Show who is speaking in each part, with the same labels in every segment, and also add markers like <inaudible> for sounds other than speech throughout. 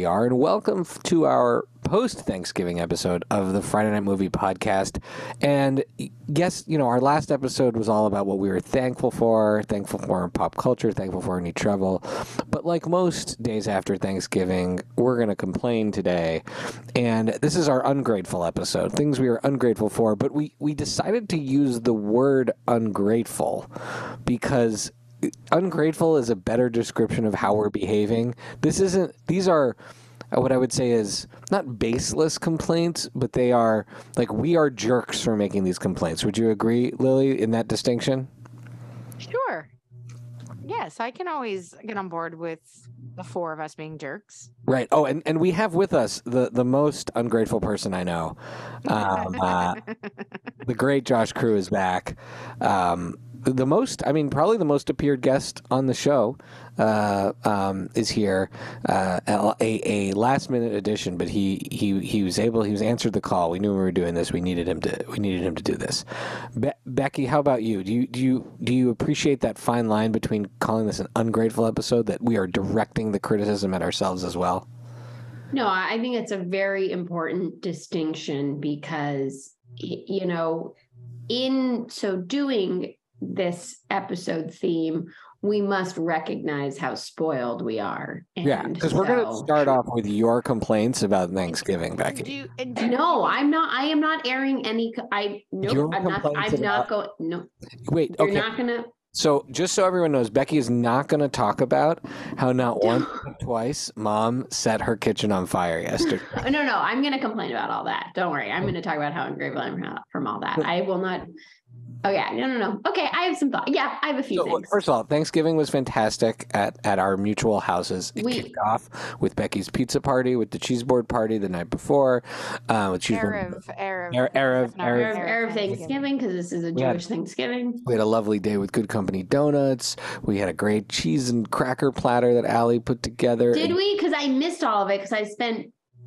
Speaker 1: we are, and welcome to our post Thanksgiving episode of the Friday Night Movie Podcast. And yes, you know, our last episode was all about what we were thankful for, thankful for in pop culture, thankful for any travel. But like most days after Thanksgiving, we're going to complain today. And this is our ungrateful episode, things we are ungrateful for. But we, we decided to use the word ungrateful because ungrateful is a better description of how we're behaving. This isn't, these are uh, what I would say is not baseless complaints, but they are like we are jerks for making these complaints. Would you agree, Lily, in that distinction?
Speaker 2: Sure. Yes, I can always get on board with the four of us being jerks.
Speaker 1: Right. Oh, and, and we have with us the, the most ungrateful person I know. Um, uh, <laughs> the great Josh Crew is back. Um, the most, I mean, probably the most appeared guest on the show uh, um, is here. Uh, a, a last minute addition, but he, he he was able. He was answered the call. We knew we were doing this. We needed him to. We needed him to do this. Be- Becky, how about you? Do you do you do you appreciate that fine line between calling this an ungrateful episode that we are directing the criticism at ourselves as well?
Speaker 3: No, I think it's a very important distinction because, you know, in so doing this episode theme, we must recognize how spoiled we are.
Speaker 1: Yeah, because we're going to start off with your complaints about Thanksgiving,
Speaker 2: And
Speaker 1: Becky.
Speaker 2: do you- and do
Speaker 3: No, I'm not. I am not airing any. I no.
Speaker 1: Your
Speaker 3: I'm not.
Speaker 1: complaints
Speaker 3: I'm not going. No,
Speaker 1: Wait,
Speaker 3: you're
Speaker 1: okay.
Speaker 3: not gonna.
Speaker 1: So, just so everyone knows, Becky is not going to talk about how not <laughs> once twice mom set her kitchen on fire yesterday. <laughs>
Speaker 3: No, no. I'm gonna complain about all that. Don't worry. I'm gonna talk about how ungrateful I'm from- from all that. I will not. Oh yeah. No, no, no. Okay. I have some thought. Yeah, I have a few
Speaker 1: So,
Speaker 3: things.
Speaker 1: first of all, Thanksgiving was fantastic at, at our mutual houses. It
Speaker 3: We-
Speaker 1: kicked off with Becky's pizza party, with the cheese board party the night before. Uh, with cheese board.
Speaker 2: Erev, Erev,
Speaker 1: Erev- Erev-
Speaker 3: Arab, Arab Thanksgiving because this is a
Speaker 1: We had-
Speaker 3: Jewish Thanksgiving.
Speaker 1: We had a lovely day with Good Company Donuts. We had a great cheese and cracker platter that Allie put together.
Speaker 3: Did we? Because I missed all of it because I spent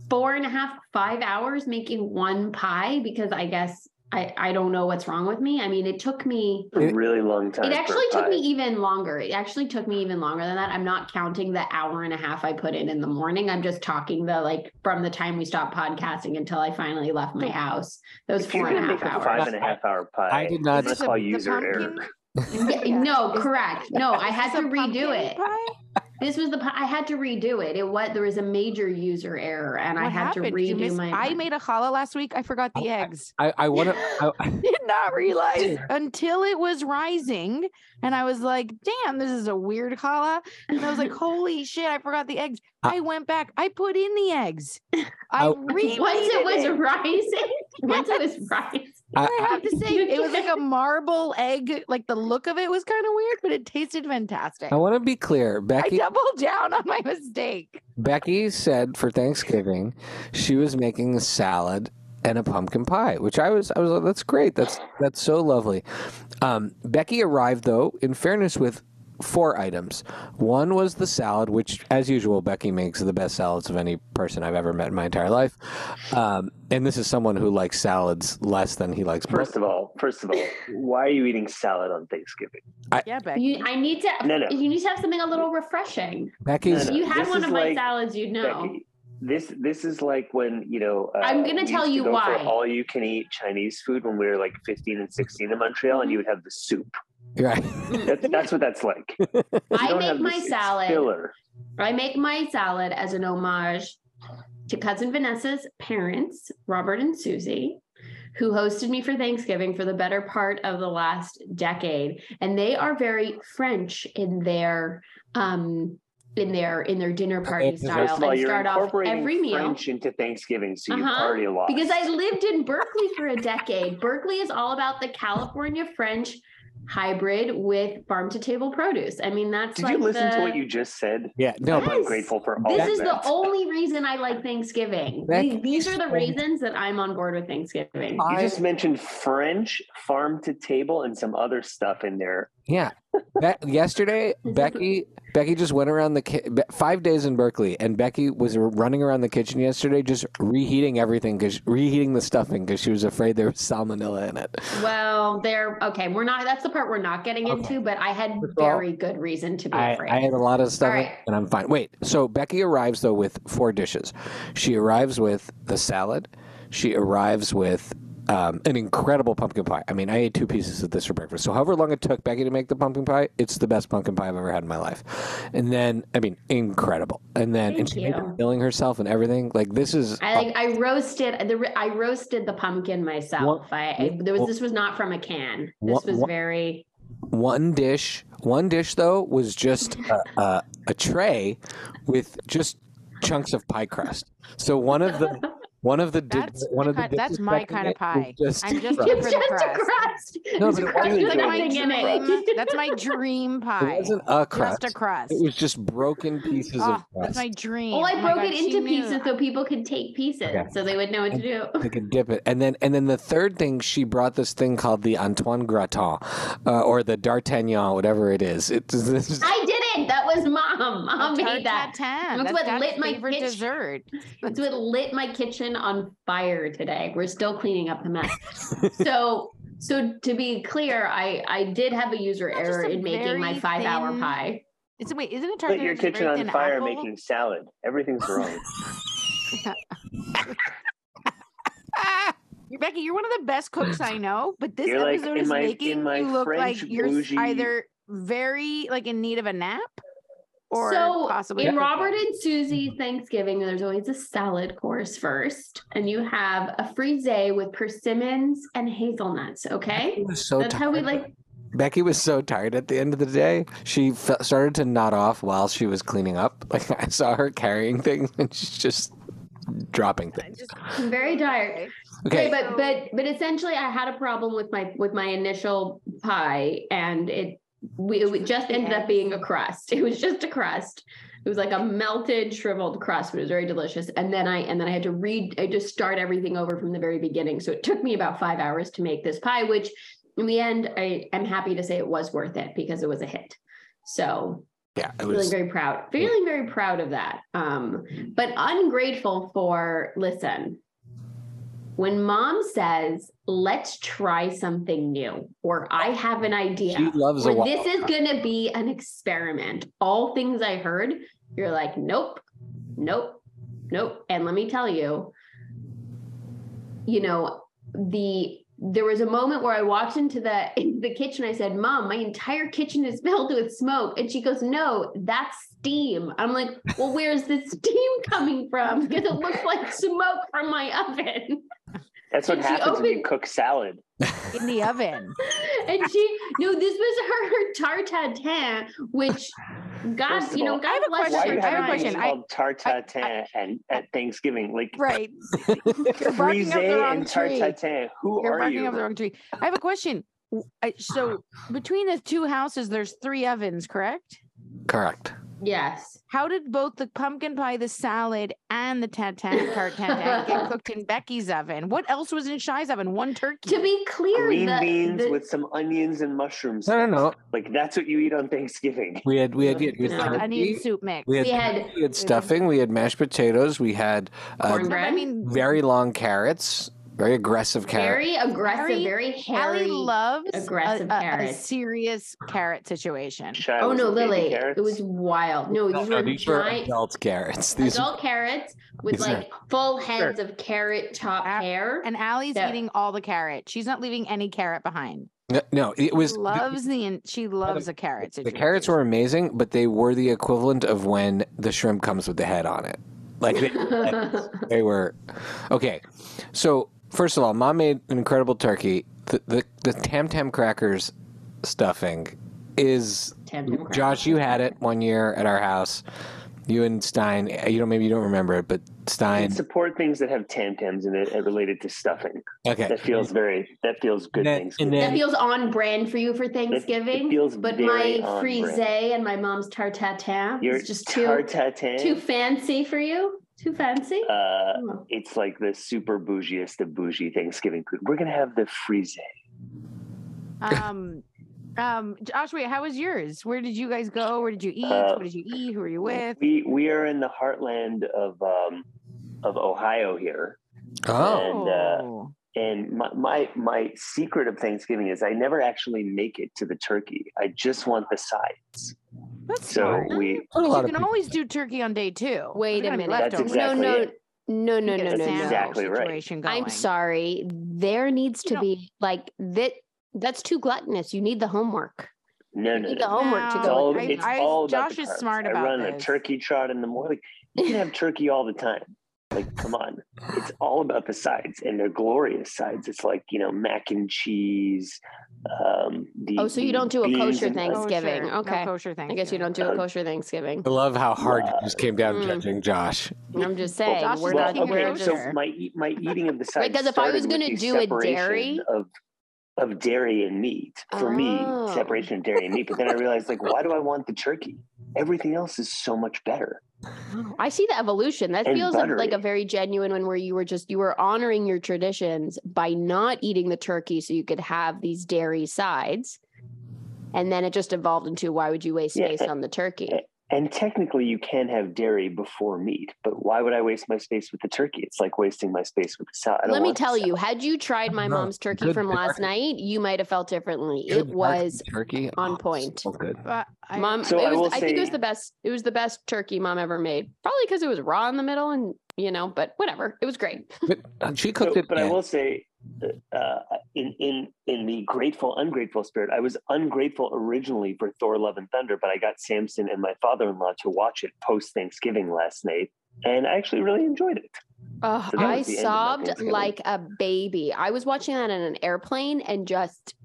Speaker 3: four and a half, five hours making one pie because I guess I, I don't know what's wrong with me. I mean, it took me
Speaker 4: a really long time.
Speaker 3: it actually took
Speaker 4: pie.
Speaker 3: me even longer. It actually took me even longer than that. I'm not counting the hour and a half I put in in the morning. I'm just talking the like from the time we stopped podcasting until I finally left my house. Those
Speaker 4: If you're
Speaker 3: four and a
Speaker 4: gonna
Speaker 3: half
Speaker 4: make a
Speaker 3: hours.
Speaker 4: five and a half hour pie,
Speaker 1: I did not-
Speaker 4: I'm gonna
Speaker 2: Is it
Speaker 4: call
Speaker 2: the- the
Speaker 4: user
Speaker 2: pumpkin?
Speaker 4: error. <laughs>
Speaker 3: Yeah, <laughs>
Speaker 2: Yeah.
Speaker 3: no, correct. No, I <laughs> had to redo it.
Speaker 2: pie?
Speaker 3: This was the I had to redo it. It was there was a major user error, and I had
Speaker 2: happened?
Speaker 3: to
Speaker 2: Did you
Speaker 3: redo
Speaker 2: miss-
Speaker 3: my.
Speaker 2: I made a challah last week. I forgot the eggs.
Speaker 1: I, I want to. <laughs>
Speaker 2: Did not realize until it was rising, and I was like, "Damn, this is a weird challah." And I was like, <laughs> "Holy shit, I forgot the eggs."
Speaker 1: I-
Speaker 2: I went back. I put in the eggs. I
Speaker 1: I-
Speaker 2: remade <laughs>
Speaker 3: once it was
Speaker 2: it.
Speaker 3: rising, once it was rising,
Speaker 1: I,
Speaker 2: I have to say, it was like a marble egg. Like the look of it was kind of weird, but it tasted fantastic.
Speaker 1: I want to be clear. Becky I
Speaker 2: doubled down on my mistake.
Speaker 1: Becky said for Thanksgiving she was making a salad and a pumpkin pie, which I was I was like, that's great. That's that's so lovely. Um, Becky arrived though, in fairness, with four items. One was the salad, which, as usual, Becky makes the best salads of any person I've ever met in my entire life. Um, and this is someone who likes salads less than he likes.
Speaker 4: First of all, first of all, why are you eating salad on Thanksgiving?
Speaker 2: Yeah, Becky.
Speaker 3: you, I need to.
Speaker 4: No, no.
Speaker 3: You need to have something a little refreshing.
Speaker 1: Becky's
Speaker 4: No, no.
Speaker 3: you had
Speaker 4: This
Speaker 3: one
Speaker 4: is
Speaker 3: of my
Speaker 4: like-
Speaker 3: salads, you'd know.
Speaker 4: Becky, this this is like when you know. Uh,
Speaker 3: I'm gonna tell
Speaker 4: used to
Speaker 3: you
Speaker 4: go
Speaker 3: why.
Speaker 4: For all you can eat Chinese food when we were like 15 and 16 in Montreal, and you would have the soup.
Speaker 1: Right.
Speaker 4: That, that's what that's like. <laughs>
Speaker 3: I make my salad.
Speaker 4: filler.
Speaker 3: I make my salad as an homage to cousin Vanessa's parents, Robert and Susie, who hosted me for Thanksgiving for the better part of the last decade. And they are very French in their um in their in their dinner party style
Speaker 4: First of all,
Speaker 3: and start off every meal.
Speaker 4: French into Thanksgiving, so you
Speaker 3: Uh-huh.
Speaker 4: party a lot.
Speaker 3: Because I lived in Berkeley for a decade. Berkeley is all about the California French hybrid with farm to table produce. I mean, that's
Speaker 4: Did
Speaker 3: like
Speaker 4: you listen
Speaker 3: the,
Speaker 4: to what you just said?
Speaker 1: Yeah. No,
Speaker 3: Yes.
Speaker 1: but
Speaker 4: I'm grateful for all
Speaker 3: This
Speaker 4: of
Speaker 3: is the only reason I like Thanksgiving.
Speaker 1: Becky
Speaker 3: These, these are the
Speaker 1: said-
Speaker 3: reasons that I'm on board with Thanksgiving.
Speaker 4: You just mentioned French, farm to table, and some other stuff in there.
Speaker 1: Yeah. Be- yesterday, Becky Becky just went around the ki- five days in Berkeley, and Becky was running around the kitchen yesterday, just reheating everything because reheating the stuffing because she was afraid there was salmonella in it.
Speaker 3: Well, there. Okay, we're not. That's the part we're not getting
Speaker 1: Okay.
Speaker 3: into. But I had very good reason to be
Speaker 1: I,
Speaker 3: afraid.
Speaker 1: I had a lot of stuff,
Speaker 3: right.
Speaker 1: and I'm fine. Wait, so Becky arrives though with four dishes. She arrives with the salad. She arrives with um, an incredible pumpkin pie. I mean, I ate two pieces of this for breakfast. So, however long it took Becky to make the pumpkin pie, it's the best pumpkin pie I've ever had in my life. And then, I mean, incredible. And then, and
Speaker 3: Thank
Speaker 1: she made it filling herself and everything. Like this is.
Speaker 3: I like. I roasted the. I roasted the pumpkin myself. I, I there was. This was not from a can. This was very.
Speaker 1: One dish, one dish though was just <laughs> a, a, a tray with just chunks of pie crust. So one of the one of the di-
Speaker 2: That's
Speaker 1: one of the
Speaker 2: my kind- that's my kind of
Speaker 1: in it was
Speaker 2: pie.
Speaker 1: Just
Speaker 2: I'm just here
Speaker 3: It's
Speaker 2: for
Speaker 3: just
Speaker 2: the
Speaker 3: a
Speaker 2: crust.
Speaker 3: crust.
Speaker 1: No,
Speaker 3: It's
Speaker 1: but it
Speaker 3: crust
Speaker 1: wasn't
Speaker 3: with
Speaker 4: like
Speaker 2: my
Speaker 3: nothing in
Speaker 2: dream.
Speaker 3: it.
Speaker 2: That's my dream pie.
Speaker 1: It wasn't a crust.
Speaker 2: Just a crust.
Speaker 1: It was just broken pieces
Speaker 2: Oh,
Speaker 1: of crust.
Speaker 2: that's my dream.
Speaker 3: Well, I
Speaker 2: Oh my
Speaker 3: broke
Speaker 2: God,
Speaker 3: it
Speaker 2: she
Speaker 3: into
Speaker 2: knew.
Speaker 3: pieces so people could take pieces,
Speaker 1: Okay.
Speaker 3: so they would know what to do.
Speaker 1: They could dip it, and then and then the <laughs> third thing she brought this thing called the Antoine Gratin, uh, or the D'Artagnan, whatever it is. It's <laughs> this is-
Speaker 3: I didn't. That was mom. Mom
Speaker 2: Tarte
Speaker 3: made that.
Speaker 2: tatin.
Speaker 3: That's
Speaker 2: That's
Speaker 3: what
Speaker 2: Dad's
Speaker 3: lit my
Speaker 2: favorite
Speaker 3: kitchen.
Speaker 2: dessert. <laughs>
Speaker 3: That's what lit my kitchen on fire today. We're still cleaning up the mess. so, <laughs> so to be clear, I I did have a user
Speaker 2: Not
Speaker 3: error
Speaker 2: a
Speaker 3: in making my
Speaker 2: very
Speaker 3: five hour pie.
Speaker 2: It's wait, isn't it
Speaker 4: Lit
Speaker 2: tarte?
Speaker 4: your kitchen on fire
Speaker 2: apple?
Speaker 4: making salad. Everything's wrong.
Speaker 2: Ah, <laughs> Becky, you're one of the best cooks I know, but this
Speaker 4: You're
Speaker 2: episode
Speaker 4: in
Speaker 2: is
Speaker 4: my-
Speaker 2: making
Speaker 4: my
Speaker 2: you look
Speaker 4: French
Speaker 2: like you're
Speaker 4: bougie-
Speaker 2: either very like in need of a nap or
Speaker 3: so
Speaker 2: possibly
Speaker 3: in. Robert and Susie Thanksgiving, there's always a salad course first, and you have a frise with persimmons and hazelnuts.
Speaker 1: Becky
Speaker 3: Okay,
Speaker 1: was so
Speaker 3: that's how we
Speaker 1: tired.
Speaker 3: like.
Speaker 1: Becky was so tired at the end of the day. She fe- started to nod off while she was cleaning up. <laughs> Like I saw her carrying things, and she's just dropping things.
Speaker 2: Just-
Speaker 3: I'm very tired.
Speaker 1: Okay,
Speaker 3: Okay, but but but essentially, I had a problem with my with my initial pie, and it we it just ended up being a crust. <laughs> It was just a crust. It was like a melted, shriveled crust, but it was very delicious. And then I and then I had to read, I just start everything over from the very beginning. So it took me about five hours to make this pie, which in the end, I am happy to say it was worth it because it was a hit. So
Speaker 1: yeah, it
Speaker 3: feeling
Speaker 1: was.
Speaker 3: very proud feeling very proud of that um but ungrateful for listen when mom says let's try something new or i have an idea
Speaker 1: She loves a
Speaker 3: or this is going to be an experiment all things i heard you're like nope nope nope and let me tell you you know the there was a moment where I walked into the <laughs> into the kitchen. I said, "Mom, my entire kitchen is <laughs> filled with smoke," and she goes, "No, that's steam." I'm like, "Well, where's the <laughs> steam coming from? Because it looks like smoke from my oven."
Speaker 4: That's what
Speaker 3: She
Speaker 4: happens when you
Speaker 3: opened-
Speaker 4: cook salad. <laughs>
Speaker 2: in the oven. <laughs>
Speaker 3: And she, no, this was her tarte tatin, which God,
Speaker 4: First
Speaker 3: you know,
Speaker 4: all,
Speaker 3: God
Speaker 2: I have a question.
Speaker 4: Why
Speaker 3: her
Speaker 4: you
Speaker 2: I have a
Speaker 4: having
Speaker 3: trying.
Speaker 4: things
Speaker 2: question. I-
Speaker 4: called tarte and at Thanksgiving? Like
Speaker 2: Right. <laughs> You're barking
Speaker 4: frise
Speaker 2: up the wrong
Speaker 4: and tarte
Speaker 2: tree.
Speaker 4: tatin. Who
Speaker 2: You're
Speaker 4: are
Speaker 2: barking
Speaker 4: you?
Speaker 2: up the wrong tree. I have a question. W- I- So <sighs> between the two houses, there's three ovens, correct?
Speaker 1: Correct.
Speaker 3: Yes.
Speaker 2: How did both the pumpkin pie, the salad, and the tatin tart <laughs> tatin get cooked in Becky's oven? What else was in Shy's oven? One turkey.
Speaker 3: To be clear,
Speaker 4: Green
Speaker 3: the,
Speaker 4: beans
Speaker 3: the-
Speaker 4: with some onions and mushrooms.
Speaker 1: No, no, no.
Speaker 4: Like that's what you eat on Thanksgiving.
Speaker 1: We had we had, we had,
Speaker 3: It's
Speaker 2: like
Speaker 3: turkey,
Speaker 2: onion soup mix.
Speaker 1: we had,
Speaker 3: We had-
Speaker 1: we had stuffing. We had mashed potatoes. We had uh,
Speaker 3: cornbread.
Speaker 2: I mean,
Speaker 1: very long carrots, very aggressive carrots.
Speaker 3: very aggressive,
Speaker 2: Harry-
Speaker 3: very
Speaker 2: Allie
Speaker 3: hairy.
Speaker 2: loves a-
Speaker 3: aggressive
Speaker 2: a, a
Speaker 3: carrots.
Speaker 2: serious carrot situation.
Speaker 4: Shy
Speaker 3: Oh no, Lily!
Speaker 4: carrots.
Speaker 3: It was wild. No,
Speaker 1: No,
Speaker 3: these
Speaker 1: no,
Speaker 3: were
Speaker 1: these were
Speaker 3: giant
Speaker 1: adult carrots. These
Speaker 3: adult carrots with
Speaker 1: these are-
Speaker 3: like full heads of carrot top hair.
Speaker 2: And Allie's
Speaker 3: Yeah.
Speaker 2: eating all the carrot. She's not leaving any carrot behind.
Speaker 1: no, no, it was
Speaker 2: loves the in- she loves a carrot Situation.
Speaker 1: the carrots were amazing, but they were the equivalent of when the shrimp comes with the head on it. Like they, <laughs> they were okay. So first of all, mom made an incredible turkey. The the, the tam tam crackers stuffing is
Speaker 3: Tam Tam
Speaker 1: Josh. You had it one year at our house. You and Stein. You know, maybe you don't remember it, but Stein.
Speaker 4: And support things that have tam tams in it related to stuffing.
Speaker 1: Okay.
Speaker 4: That feels very. That feels good.
Speaker 1: And then-
Speaker 4: Thanksgiving.
Speaker 1: and
Speaker 3: That feels on brand for you for Thanksgiving.
Speaker 4: It feels
Speaker 3: but
Speaker 4: very
Speaker 3: my
Speaker 4: on
Speaker 3: frise
Speaker 4: brand.
Speaker 3: and my mom's tarte tatin is just too
Speaker 4: tarte
Speaker 3: too fancy for you. Too fancy.
Speaker 4: uh,
Speaker 3: Oh.
Speaker 4: it's like the super bougiest of bougie Thanksgiving food. We're gonna have the frise.
Speaker 2: Um, Um, Joshua, how was yours? Where did you guys go? Where did you eat?
Speaker 4: Uh,
Speaker 2: what did you eat? Who were you with?
Speaker 4: We we are in the heartland of um, of Ohio here,
Speaker 1: Oh,
Speaker 4: and, uh, and my, my my secret of Thanksgiving is I never actually make it to the turkey. I just want the sides.
Speaker 2: That's
Speaker 4: So
Speaker 2: smart.
Speaker 4: we mm-hmm.
Speaker 1: a
Speaker 2: you
Speaker 1: of
Speaker 2: can
Speaker 1: people-
Speaker 2: always do turkey on day two.
Speaker 3: Wait a minute.
Speaker 4: That's
Speaker 2: leftovers.
Speaker 4: exactly
Speaker 3: no, no,
Speaker 4: it.
Speaker 3: no, no, no, no,
Speaker 2: a
Speaker 3: no.
Speaker 4: Exactly right.
Speaker 2: going.
Speaker 3: I'm sorry. There needs to
Speaker 2: You know-
Speaker 3: be like that. That's too gluttonous. You need the homework.
Speaker 4: no
Speaker 3: You
Speaker 4: no
Speaker 3: need
Speaker 4: no.
Speaker 3: the homework to
Speaker 2: No,
Speaker 4: It's
Speaker 3: go.
Speaker 4: all,
Speaker 3: with
Speaker 2: I-
Speaker 3: it.
Speaker 4: it's
Speaker 2: I-
Speaker 4: all about
Speaker 2: Josh
Speaker 4: the
Speaker 2: is
Speaker 4: carbs.
Speaker 2: smart
Speaker 4: I run
Speaker 2: this.
Speaker 4: a turkey trot in the morning. You can have turkey all the time. Like, come on. It's all about the sides, and they're glorious sides. It's like, you know, mac and cheese. Um, the,
Speaker 3: Oh, so you don't do a kosher? Thanksgiving.
Speaker 2: Kosher. No
Speaker 3: Okay.
Speaker 2: kosher
Speaker 3: I guess you don't do a
Speaker 4: Uh,
Speaker 3: kosher Thanksgiving.
Speaker 1: I love how hard you just came down
Speaker 3: Mm.
Speaker 1: judging Josh.
Speaker 3: I'm just saying.
Speaker 2: Josh
Speaker 3: we're
Speaker 2: the
Speaker 3: not.
Speaker 2: king of
Speaker 3: We're
Speaker 4: okay, so my my eating of the sides.
Speaker 3: Wait, 'cause if I was gonna do a
Speaker 4: separation
Speaker 3: dairy-
Speaker 4: of of dairy and meat for
Speaker 3: Oh.
Speaker 4: me, separation of dairy and meat. But then I realized, like, why do I want the turkey? Everything else is so much better.
Speaker 3: Oh, I see the evolution. That
Speaker 4: And
Speaker 3: feels like a very genuine one where you were just you were honoring your traditions by not eating the turkey so you could have these dairy sides. And then it just evolved into why would you waste
Speaker 4: Yeah,
Speaker 3: space
Speaker 4: and-
Speaker 3: on the turkey?
Speaker 4: And technically, you can have dairy before meat, but why would I waste my space with the turkey? It's like wasting my space with the salad.
Speaker 3: Let me
Speaker 4: want the
Speaker 3: tell you, had you tried my
Speaker 1: No,
Speaker 3: mom's turkey
Speaker 1: good
Speaker 3: from last night, you might have felt differently.
Speaker 1: Good
Speaker 3: It was
Speaker 1: turkey
Speaker 3: on
Speaker 1: Oh,
Speaker 3: point.
Speaker 1: So good.
Speaker 2: But I,
Speaker 3: mom.
Speaker 4: So
Speaker 3: it
Speaker 4: I
Speaker 3: was,
Speaker 4: will
Speaker 3: I, think it was the best. It was the best turkey mom ever made. Probably because it was raw in the middle, and you know, but whatever. It was great.
Speaker 1: But uh, she cooked
Speaker 4: So-
Speaker 1: it.
Speaker 4: but I will say, uh, in in in the grateful ungrateful spirit, I was ungrateful originally for Thor: Love and Thunder, but I got Samson and my father-in-law to watch it post Thanksgiving last night, and I actually really enjoyed it.
Speaker 3: Oh,
Speaker 4: So
Speaker 3: I
Speaker 4: was the end of my
Speaker 3: sobbed like a baby. I was watching that in an airplane and just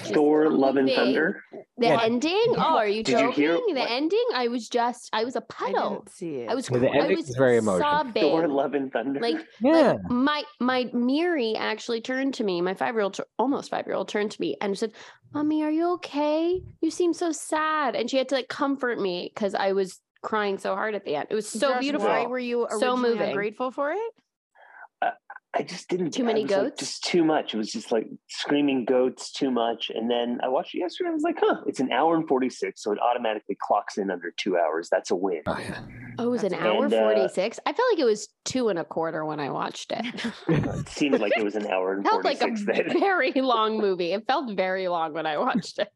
Speaker 4: Thor: Love and. Thunder.
Speaker 3: The
Speaker 1: Yeah.
Speaker 3: ending? Oh, are you
Speaker 4: Did you
Speaker 3: joking?
Speaker 4: hear
Speaker 3: the
Speaker 4: what-
Speaker 3: ending? I was just, I was a puddle.
Speaker 2: didn't see it.
Speaker 3: I was,
Speaker 1: Yeah, the
Speaker 3: cr- I was
Speaker 1: very emotional.
Speaker 3: sobbing.
Speaker 4: Thor: Love and Thunder.
Speaker 3: Like,
Speaker 1: yeah.
Speaker 3: like my my Miri actually turned to me. My five year old, almost five year old, turned to me and said, "Mommy, are you okay? You seem so sad." And she had to like comfort me because I was crying so hard at the end. It was so
Speaker 2: Josh,
Speaker 3: beautiful.
Speaker 2: Why were you
Speaker 3: So moving.
Speaker 2: Grateful for it?
Speaker 4: I just didn't.
Speaker 3: Too many
Speaker 4: was, like,
Speaker 3: goats?
Speaker 4: just too much. It was just like screaming goats too much. And then I watched it yesterday. I was like, huh, it's an hour and 46. So it automatically clocks in under two hours. That's a win.
Speaker 1: Oh, yeah.
Speaker 3: Oh, it was an hour
Speaker 4: And, uh,
Speaker 3: forty six. I felt like it was two and a quarter when I watched it. <laughs>
Speaker 4: It seemed like it was an hour and
Speaker 3: felt like a
Speaker 4: then. <laughs>
Speaker 3: very long movie. It felt very long when I watched it.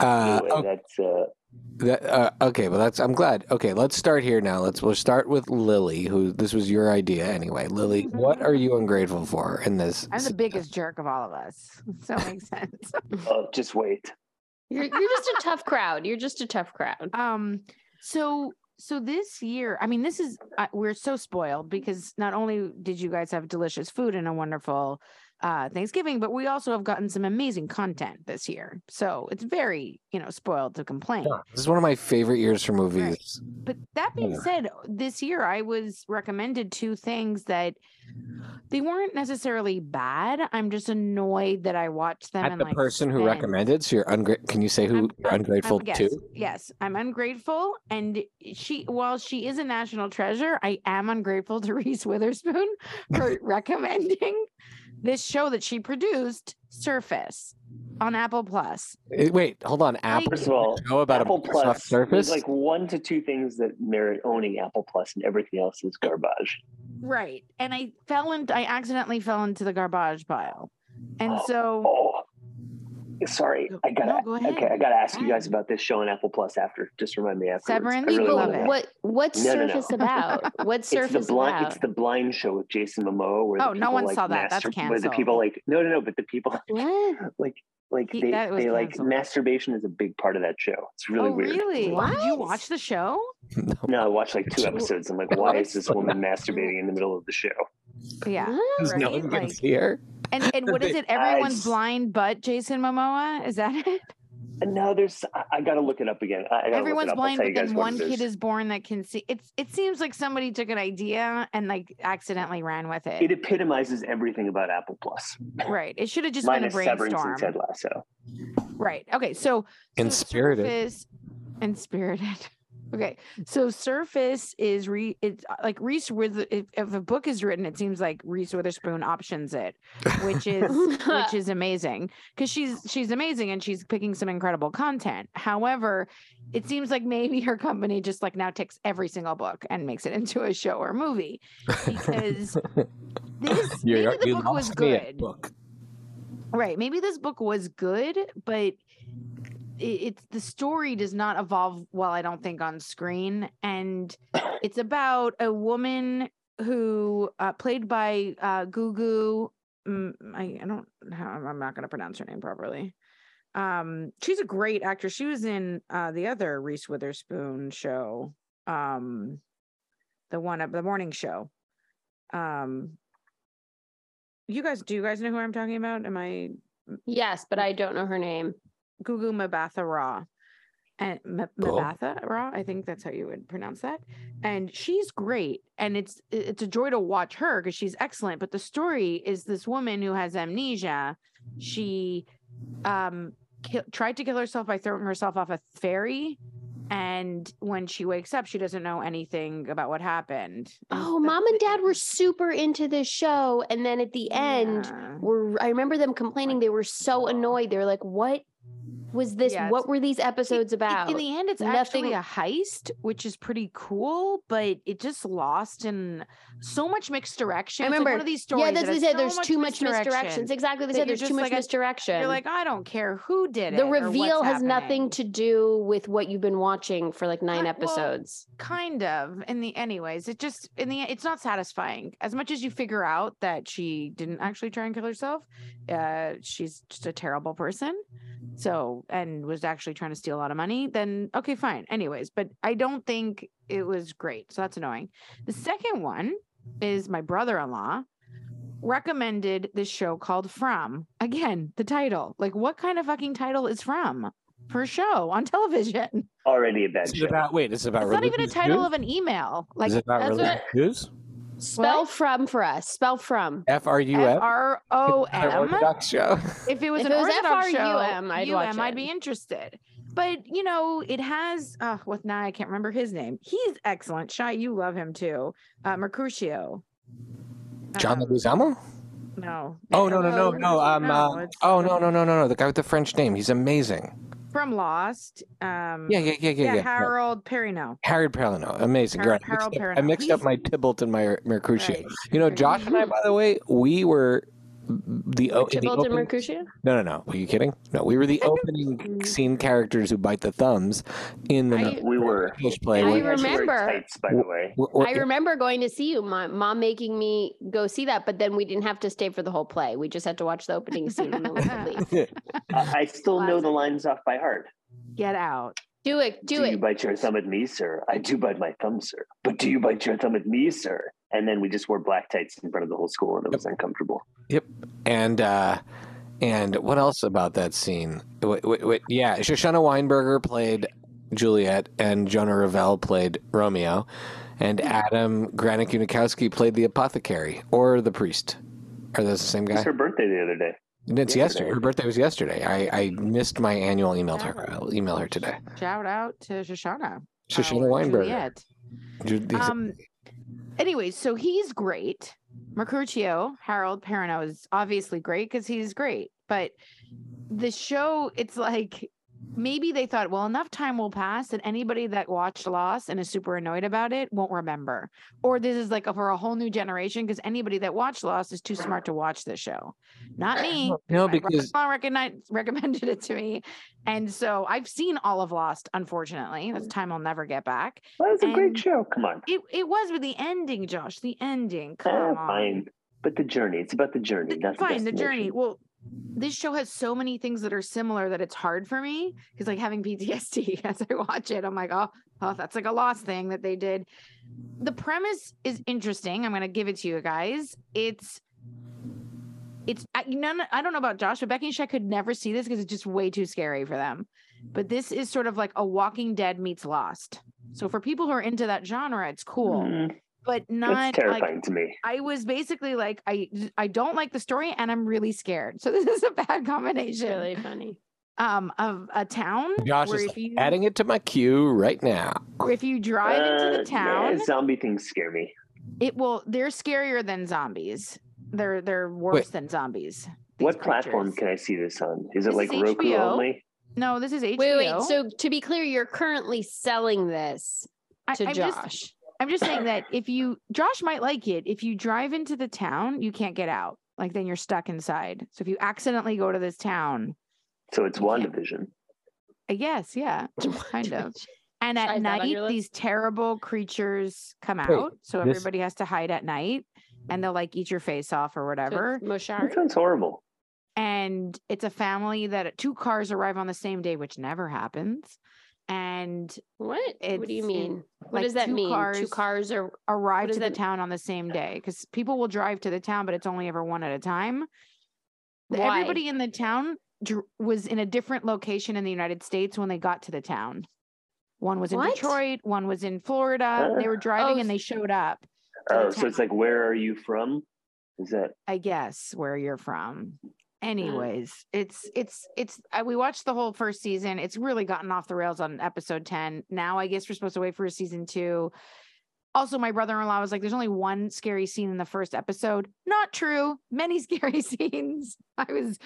Speaker 1: Uh,
Speaker 4: Anyway,
Speaker 1: okay,
Speaker 4: that's uh,
Speaker 1: that, uh, okay, well, that's. I'm glad. Okay, let's start here now. Let's. We'll start with Lily, who this was your idea anyway. Lily, what are you ungrateful for in this?
Speaker 2: I'm the biggest jerk of all of us. <laughs> So it makes sense.
Speaker 4: oh, <laughs> just wait.
Speaker 3: You're, you're just a tough crowd. You're just a tough crowd.
Speaker 2: Um, so so this year, I mean, this is uh, we're so spoiled because not only did you guys have delicious food and a wonderful uh Thanksgiving, but we also have gotten some amazing content this year. So it's very, you know, spoiled to complain.
Speaker 1: Yeah, This is one of my favorite years for movies.
Speaker 2: But that being
Speaker 1: Yeah.
Speaker 2: said, this year I was recommended two things that they weren't necessarily bad. I'm just annoyed that I watched them
Speaker 1: At
Speaker 2: and
Speaker 1: the
Speaker 2: like
Speaker 1: person who recommended, so you're ungrateful. Can you say who
Speaker 2: I'm-
Speaker 1: you're
Speaker 2: I'm-
Speaker 1: ungrateful
Speaker 2: I'm- yes,
Speaker 1: to?
Speaker 2: Yes, I'm ungrateful, and she, while she is a national treasure, I am ungrateful to <laughs> Reese Witherspoon for <laughs> recommending this show that she produced, Surface, on Apple Plus.
Speaker 1: Eh, Wait, hold on. Apple.
Speaker 4: First of all,
Speaker 1: know about
Speaker 4: Apple
Speaker 1: a
Speaker 4: Plus,
Speaker 1: Surface?
Speaker 4: like one to two things that merit owning Apple Plus, and everything else is garbage.
Speaker 2: Right, and I fell into, I accidentally fell into the garbage pile, and so
Speaker 4: Oh, sorry. I gotta.
Speaker 2: no, go.
Speaker 4: Okay, I gotta ask you guys about this show on Apple Plus after. Just remind me afterwards.
Speaker 2: Severance?
Speaker 4: I really
Speaker 2: People
Speaker 4: wanna
Speaker 2: love it.
Speaker 3: What what's
Speaker 4: No, no, no.
Speaker 3: Surface about? <laughs> What's
Speaker 4: It's the
Speaker 3: Surface
Speaker 4: blind.
Speaker 3: about?
Speaker 4: It's the blind show with Jason Momoa. Where
Speaker 2: Oh, no one
Speaker 4: like,
Speaker 2: saw that. That's
Speaker 4: mastur- Where the people like no, no, no. But the people <laughs>
Speaker 3: what?
Speaker 4: like like
Speaker 2: He-
Speaker 4: they
Speaker 2: that was
Speaker 4: they like masturbation is a big part of that show. It's really
Speaker 2: oh
Speaker 4: weird.
Speaker 2: really? Did you watch the show? <laughs>
Speaker 1: No.
Speaker 4: No, I watched like two episodes. I'm like, why is this woman masturbating in the middle of the show?
Speaker 2: Yeah.
Speaker 3: What?
Speaker 1: Does no
Speaker 2: right?
Speaker 1: one can
Speaker 2: Like-
Speaker 1: see her?
Speaker 2: And and what is <laughs> it? Everyone's
Speaker 4: s-
Speaker 2: blind but Jason Momoa. Is that <laughs> it?
Speaker 4: And no, there's. I, I gotta look it up again. I, I
Speaker 2: Everyone's
Speaker 4: up.
Speaker 2: Blind,
Speaker 4: tell
Speaker 2: but then one kid is born that can see. It's it seems like somebody took an idea and like accidentally ran with it.
Speaker 4: It epitomizes everything about Apple Plus,
Speaker 2: right. It should have just been a
Speaker 4: minus Severance
Speaker 2: brainstorm.
Speaker 4: and Ted Lasso.
Speaker 2: Right. Okay. So
Speaker 1: And
Speaker 2: so
Speaker 1: Spirited.
Speaker 2: Surface and spirited. <laughs> Okay, so Surface is re it's uh, like Reese with if, if a book is written, it seems like Reese Witherspoon options it, which <laughs> is which <laughs> is amazing because she's she's amazing and she's picking some incredible content. However, it seems like maybe her company just like now takes every single book and makes it <laughs> into a show or movie because this maybe the
Speaker 1: you
Speaker 2: book was
Speaker 1: lost me at
Speaker 2: good.
Speaker 1: Book.
Speaker 2: Right. Maybe this book was good, but it, it's the story does not evolve well, I don't think, on screen. And <coughs> it's about a woman who, uh, played by uh, Gugu. mm, I, I don't, I'm not going to pronounce her name properly. Um, she's a great actress. She was in uh, the other Reese Witherspoon show, um, the one of the morning show. Um, you guys, do you guys know who I'm talking about? Am I
Speaker 5: yes, but I don't know her name.
Speaker 2: Gugu Mabatha Raw. And M-
Speaker 1: Cool.
Speaker 2: Mabatha Raw, I think that's how you would pronounce that. And she's great, and it's it's a joy to watch her because she's excellent. But the story is this woman who has amnesia. She um ki- tried to kill herself by throwing herself off a ferry, and when she wakes up, she doesn't know anything about what happened.
Speaker 5: Oh,
Speaker 2: the-
Speaker 5: mom and dad were super into this show. And then at the end,
Speaker 2: Yeah.
Speaker 5: were I remember them complaining they were so annoyed. They were like, What was this?
Speaker 2: Yeah,
Speaker 5: what were these episodes
Speaker 2: It-
Speaker 5: about?
Speaker 2: In the end, it's
Speaker 5: Nothing-
Speaker 2: actually a heist, which is pretty cool, but it just lost in so much misdirection. It's like
Speaker 5: remember-
Speaker 2: one of these stories.
Speaker 5: yeah, that's
Speaker 2: that
Speaker 5: what they said.
Speaker 2: so
Speaker 5: There's too much
Speaker 2: misdirection
Speaker 5: misdirections. Exactly. They said there's too much
Speaker 2: like, I-
Speaker 5: misdirection.
Speaker 2: You're like, I don't care who did it.
Speaker 5: the reveal has nothing to do with what you've been watching for like nine
Speaker 2: Uh, well,
Speaker 5: episodes.
Speaker 2: kind of in the anyways it just in the it's not satisfying as much as you figure out that she didn't actually try and kill herself uh she's just a terrible person so and was actually trying to steal a lot of money then okay fine anyways but i don't think it was great so that's annoying the second one is my brother-in-law recommended this show called from again the title like what kind of fucking title is from for a show on <laughs> television
Speaker 4: Already a bad
Speaker 1: It's
Speaker 4: show.
Speaker 1: about wait. It's about
Speaker 2: it's not even a title
Speaker 1: Jews?
Speaker 2: of an email. Like
Speaker 1: Is it about
Speaker 2: that's
Speaker 1: religious
Speaker 2: what
Speaker 1: Jews?
Speaker 5: Spell from for us. Spell from.
Speaker 1: F R U
Speaker 2: F
Speaker 1: F.
Speaker 2: R O
Speaker 1: An
Speaker 2: M.
Speaker 1: Orthodox show. <laughs>
Speaker 2: If it was
Speaker 5: If
Speaker 2: an
Speaker 5: it was
Speaker 2: Orthodox show,
Speaker 5: FRUM, I'd watch
Speaker 2: UM, I'd be interested. But you know, it has. Uh, what now? I can't remember his name. He's excellent. Shy, you love him too. Uh, Mercutio.
Speaker 1: John
Speaker 2: Um,
Speaker 1: Leguizamo?
Speaker 2: No.
Speaker 1: Oh no no no no. Um. uh, oh no no no no no. The guy with the French name. He's amazing.
Speaker 2: From Lost. Um.
Speaker 1: Yeah yeah yeah yeah
Speaker 2: Yeah. Harold Perrineau.
Speaker 1: Harold Perrineau, amazing.
Speaker 2: Har-
Speaker 1: You're right. I
Speaker 2: Harold
Speaker 1: mixed, up, I mixed up my Tybalt and my Mercutio.
Speaker 2: Right.
Speaker 1: You know, Josh and I, by the way, we were the o- the opening-
Speaker 5: Mercutio?
Speaker 1: No, no, no. Were you kidding? No, we were the opening scene characters who bite the thumbs in the
Speaker 5: I-
Speaker 4: We were.
Speaker 1: English play.
Speaker 5: I
Speaker 1: where-
Speaker 4: had to wear
Speaker 5: remember.
Speaker 4: tights, by the way.
Speaker 1: where- where-
Speaker 5: I remember going to see you, my mom making me go see that, but then we didn't have to stay for the whole play. We just had to watch the opening scene and then leave.
Speaker 4: I, I still know the lines off by heart.
Speaker 2: Get out.
Speaker 5: Do it, do,
Speaker 4: you
Speaker 5: it.
Speaker 4: You bite your thumb at me, sir? I do bite my thumb, sir. But do you bite your thumb at me, sir? And then we just wore black tights in front of the whole school, and it was uncomfortable.
Speaker 1: And uh, and what else about that scene? Wait, wait, wait, yeah, Shoshana Weinberger played Juliet, and Jonah Revell played Romeo, and Adam Granick Unikowski played the apothecary or the priest. Are those the same guy?
Speaker 4: was her birthday the other day.
Speaker 1: It's
Speaker 4: yesterday.
Speaker 1: yesterday. Her birthday was yesterday. I, I missed my annual email to her. I'll email her today.
Speaker 2: Shout out to Shoshana.
Speaker 1: Shoshana
Speaker 2: our
Speaker 1: Weinberger.
Speaker 2: Juliet.
Speaker 1: Ju-
Speaker 2: Um. Anyway, so he's great. Mercutio, Harold Perrineau is obviously great because he's great. But mm-hmm. the show, it's like maybe they thought, well, enough time will pass that anybody that watched Lost and is super annoyed about it won't remember. Or this is like for a whole new generation because anybody that watched Lost is too smart to watch this show. Not me.
Speaker 1: no, because
Speaker 2: brother-in-law recommended it to me. And so I've seen all of Lost, unfortunately. That's time I'll never get back.
Speaker 4: Well, that was a great show. Come on.
Speaker 2: It it was with the ending, Josh. The ending. Come
Speaker 4: Ah,
Speaker 2: on.
Speaker 4: fine. But the journey. It's about the journey,
Speaker 2: The-
Speaker 4: not
Speaker 2: fine, the journey. Well, this show has so many things that are similar that it's hard for me because like having PTSD <laughs> as I watch it, I'm like, oh, oh, that's like a lost thing that they did. The premise is interesting. I'm gonna give it to you guys. It's it's I, none. I don't know about Josh, but Becky and Shaq could never see this because it's just way too scary for them. But this is sort of like a Walking Dead meets Lost. So for people who are into that genre, it's cool,
Speaker 4: Mm,
Speaker 2: but not like
Speaker 4: terrifying to me.
Speaker 2: I was basically like, I I don't like the story and I'm really scared. <laughs> So this is a bad combination.
Speaker 5: Really funny.
Speaker 2: um of a town
Speaker 1: Josh
Speaker 2: where
Speaker 1: is
Speaker 2: if you
Speaker 1: adding it to my queue right now.
Speaker 2: if you drive into
Speaker 4: Uh,
Speaker 2: the town,
Speaker 4: nah, zombie things scare me.
Speaker 2: it will they're scarier than zombies. They're they're worse than zombies. these
Speaker 4: What platform can I see this on? Is it
Speaker 2: This
Speaker 4: like
Speaker 2: is
Speaker 4: Roku
Speaker 2: HBO.
Speaker 4: only?
Speaker 2: No, this is HBO.
Speaker 3: Wait, wait. So to be clear, you're currently selling this to
Speaker 2: I'm
Speaker 3: Josh.
Speaker 2: Just, I'm just saying that if you Josh might like it. If you drive into the town, you can't get out. Like then you're stuck inside. So if you accidentally go to this town,
Speaker 4: So it's
Speaker 2: one
Speaker 4: division.
Speaker 2: I guess, yeah, <laughs> kind of. And at night, these terrible creatures come
Speaker 1: Wait,
Speaker 2: out. so
Speaker 1: this-
Speaker 2: everybody has to hide at night and they'll like eat your face off or whatever.
Speaker 3: it's
Speaker 4: That sounds horrible.
Speaker 2: and it's a family that two cars arrive on the same day, which never happens. And
Speaker 3: What? what do you
Speaker 2: in,
Speaker 3: mean? What
Speaker 2: like,
Speaker 3: does that
Speaker 2: two
Speaker 3: mean? Two
Speaker 2: cars-
Speaker 3: cars are
Speaker 2: arrive to the
Speaker 3: that-
Speaker 2: town on the same day because people will drive to the town, but it's only ever one at a time.
Speaker 3: Why?
Speaker 2: Everybody in the town dr- was in a different location in the United States when they got to the town. One was in
Speaker 3: What?
Speaker 2: Detroit, one was in Florida. they were driving
Speaker 3: Oh,
Speaker 2: and they showed up.
Speaker 4: Oh, so it's like, where are you from? Is that
Speaker 2: I guess where you're from.
Speaker 3: Mm.
Speaker 2: Anyways, it's it's it's I, we watched the whole first season. It's really gotten off the rails on episode 10. Now I guess we're supposed to wait for a season 2. Also, my brother-in-law was like there's only one scary scene in the first episode. Not true. Many <laughs> scary scenes. I was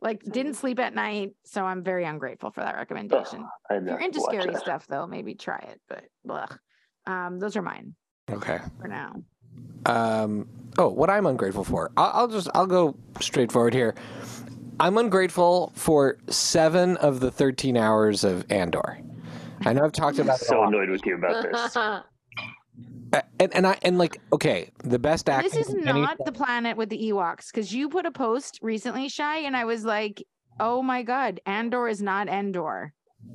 Speaker 2: like didn't sleep at night, so I'm very ungrateful for that recommendation.
Speaker 4: I
Speaker 2: if you're into scary
Speaker 4: that.
Speaker 2: stuff though, maybe try it, but blech. Um those are mine
Speaker 1: Okay.
Speaker 2: for now.
Speaker 1: Um, oh, what I'm ungrateful for. I'll, I'll just I'll go straightforward here. I'm ungrateful for seven of the 13 hours of Andor. I know I've talked <laughs> about it a
Speaker 4: So
Speaker 1: lot.
Speaker 4: annoyed with you about this. <laughs>
Speaker 1: Uh, and and I and like okay, the best acting.
Speaker 2: This is
Speaker 1: in any-
Speaker 2: not the planet with the Ewoks because you put a post recently, Shy, and I was like, "Oh my god, Andor is not Endor."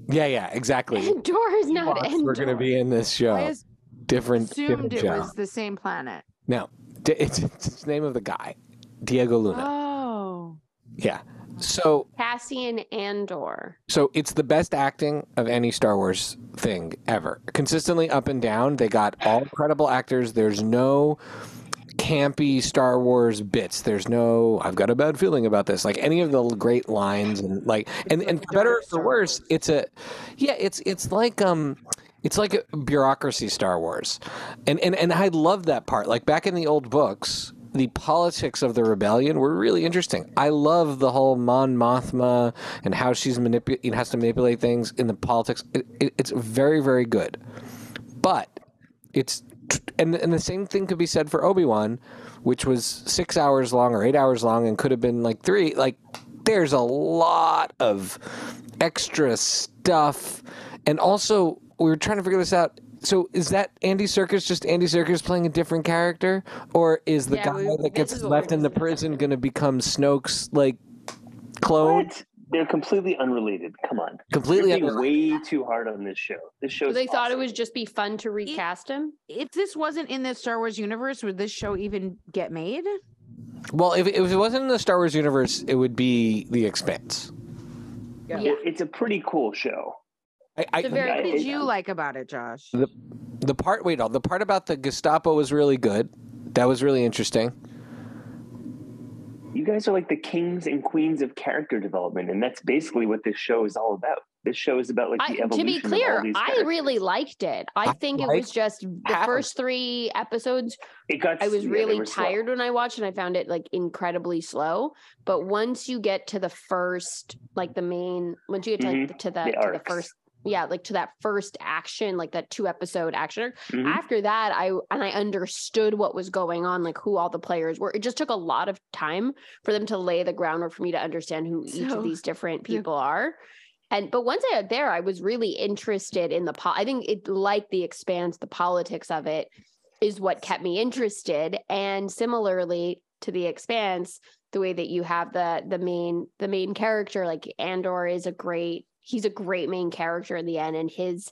Speaker 1: yeah, yeah, exactly. <laughs>
Speaker 3: Endor is not
Speaker 1: Ewoks
Speaker 3: Endor.
Speaker 1: We're gonna be in this show.
Speaker 2: I as-
Speaker 1: different,
Speaker 2: assumed
Speaker 1: different
Speaker 2: it
Speaker 1: show.
Speaker 2: was the same planet.
Speaker 1: No, <laughs> it's, it's the name of the guy, Diego Luna.
Speaker 2: Oh,
Speaker 1: yeah. So
Speaker 3: Cassian Andor.
Speaker 1: So it's the best acting of any Star Wars thing ever. Consistently up and down. They got all <sighs> credible actors. There's no campy Star Wars bits. There's no I've got a bad feeling about this. Like any of the great lines and like and, and for better or for worse, it's a yeah, it's it's like um it's like bureaucracy Star Wars. And and and I love that part. Like back in the old books, the politics of the rebellion were really interesting. I love the whole Mon Mothma and how she's manipu- has to manipulate things in the politics. It, it, it's very, very good. But it's and and the same thing could be said for Obi Wan, which was six hours long or eight hours long and could have been like three. Like there's a lot of extra stuff, and also we were trying to figure this out. So is that Andy Serkis just Andy Serkis playing a different character, or is the
Speaker 3: Yeah,
Speaker 1: guy
Speaker 3: we-
Speaker 1: that gets left in the prison going to become Snoke's like clone?
Speaker 4: What? They're completely unrelated. Come on.
Speaker 1: Completely
Speaker 4: You're being way too hard on this show. This show.
Speaker 3: So they thought it would just be fun to recast him.
Speaker 2: if this wasn't in the Star Wars universe, would this show even get made?
Speaker 1: Well, if, if it wasn't in the Star Wars universe, it would be The Expanse.
Speaker 2: Yeah.
Speaker 4: It's a pretty cool show.
Speaker 1: I, I,
Speaker 3: It's a very
Speaker 2: What
Speaker 4: I-
Speaker 2: did
Speaker 4: it-
Speaker 2: you like about it, Josh?
Speaker 1: The the part wait, no, the part about the Gestapo was really good. That was really interesting.
Speaker 4: You guys are like the kings and queens of character development, and that's basically what this show is all about. This show is about like
Speaker 3: I,
Speaker 4: the
Speaker 3: to
Speaker 4: evolution.
Speaker 3: be
Speaker 4: of all
Speaker 3: clear,
Speaker 4: these
Speaker 3: I really liked it. I
Speaker 1: I
Speaker 3: think it was just the
Speaker 1: half
Speaker 3: first three episodes.
Speaker 4: It got.
Speaker 3: I was
Speaker 4: yeah,
Speaker 3: really
Speaker 4: were slow.
Speaker 3: tired when I watched, and I found it like incredibly slow. But once you get to the first, like the main, once you get to, like, to the,
Speaker 4: Mm-hmm. The
Speaker 3: to the first, yeah, like to that first action, like that two episode action arc,
Speaker 4: Mhm.
Speaker 3: after that i and i understood what was going on like who all the players were it just took a lot of time for them to lay the groundwork for me to understand who each of these different
Speaker 2: Yeah.
Speaker 3: people are and but once i got there i was really interested in the po- i think it like the expanse the politics of it is what kept me interested and similarly to the expanse the way that you have the the main the main character like andor is a great he's a great main character in the end and his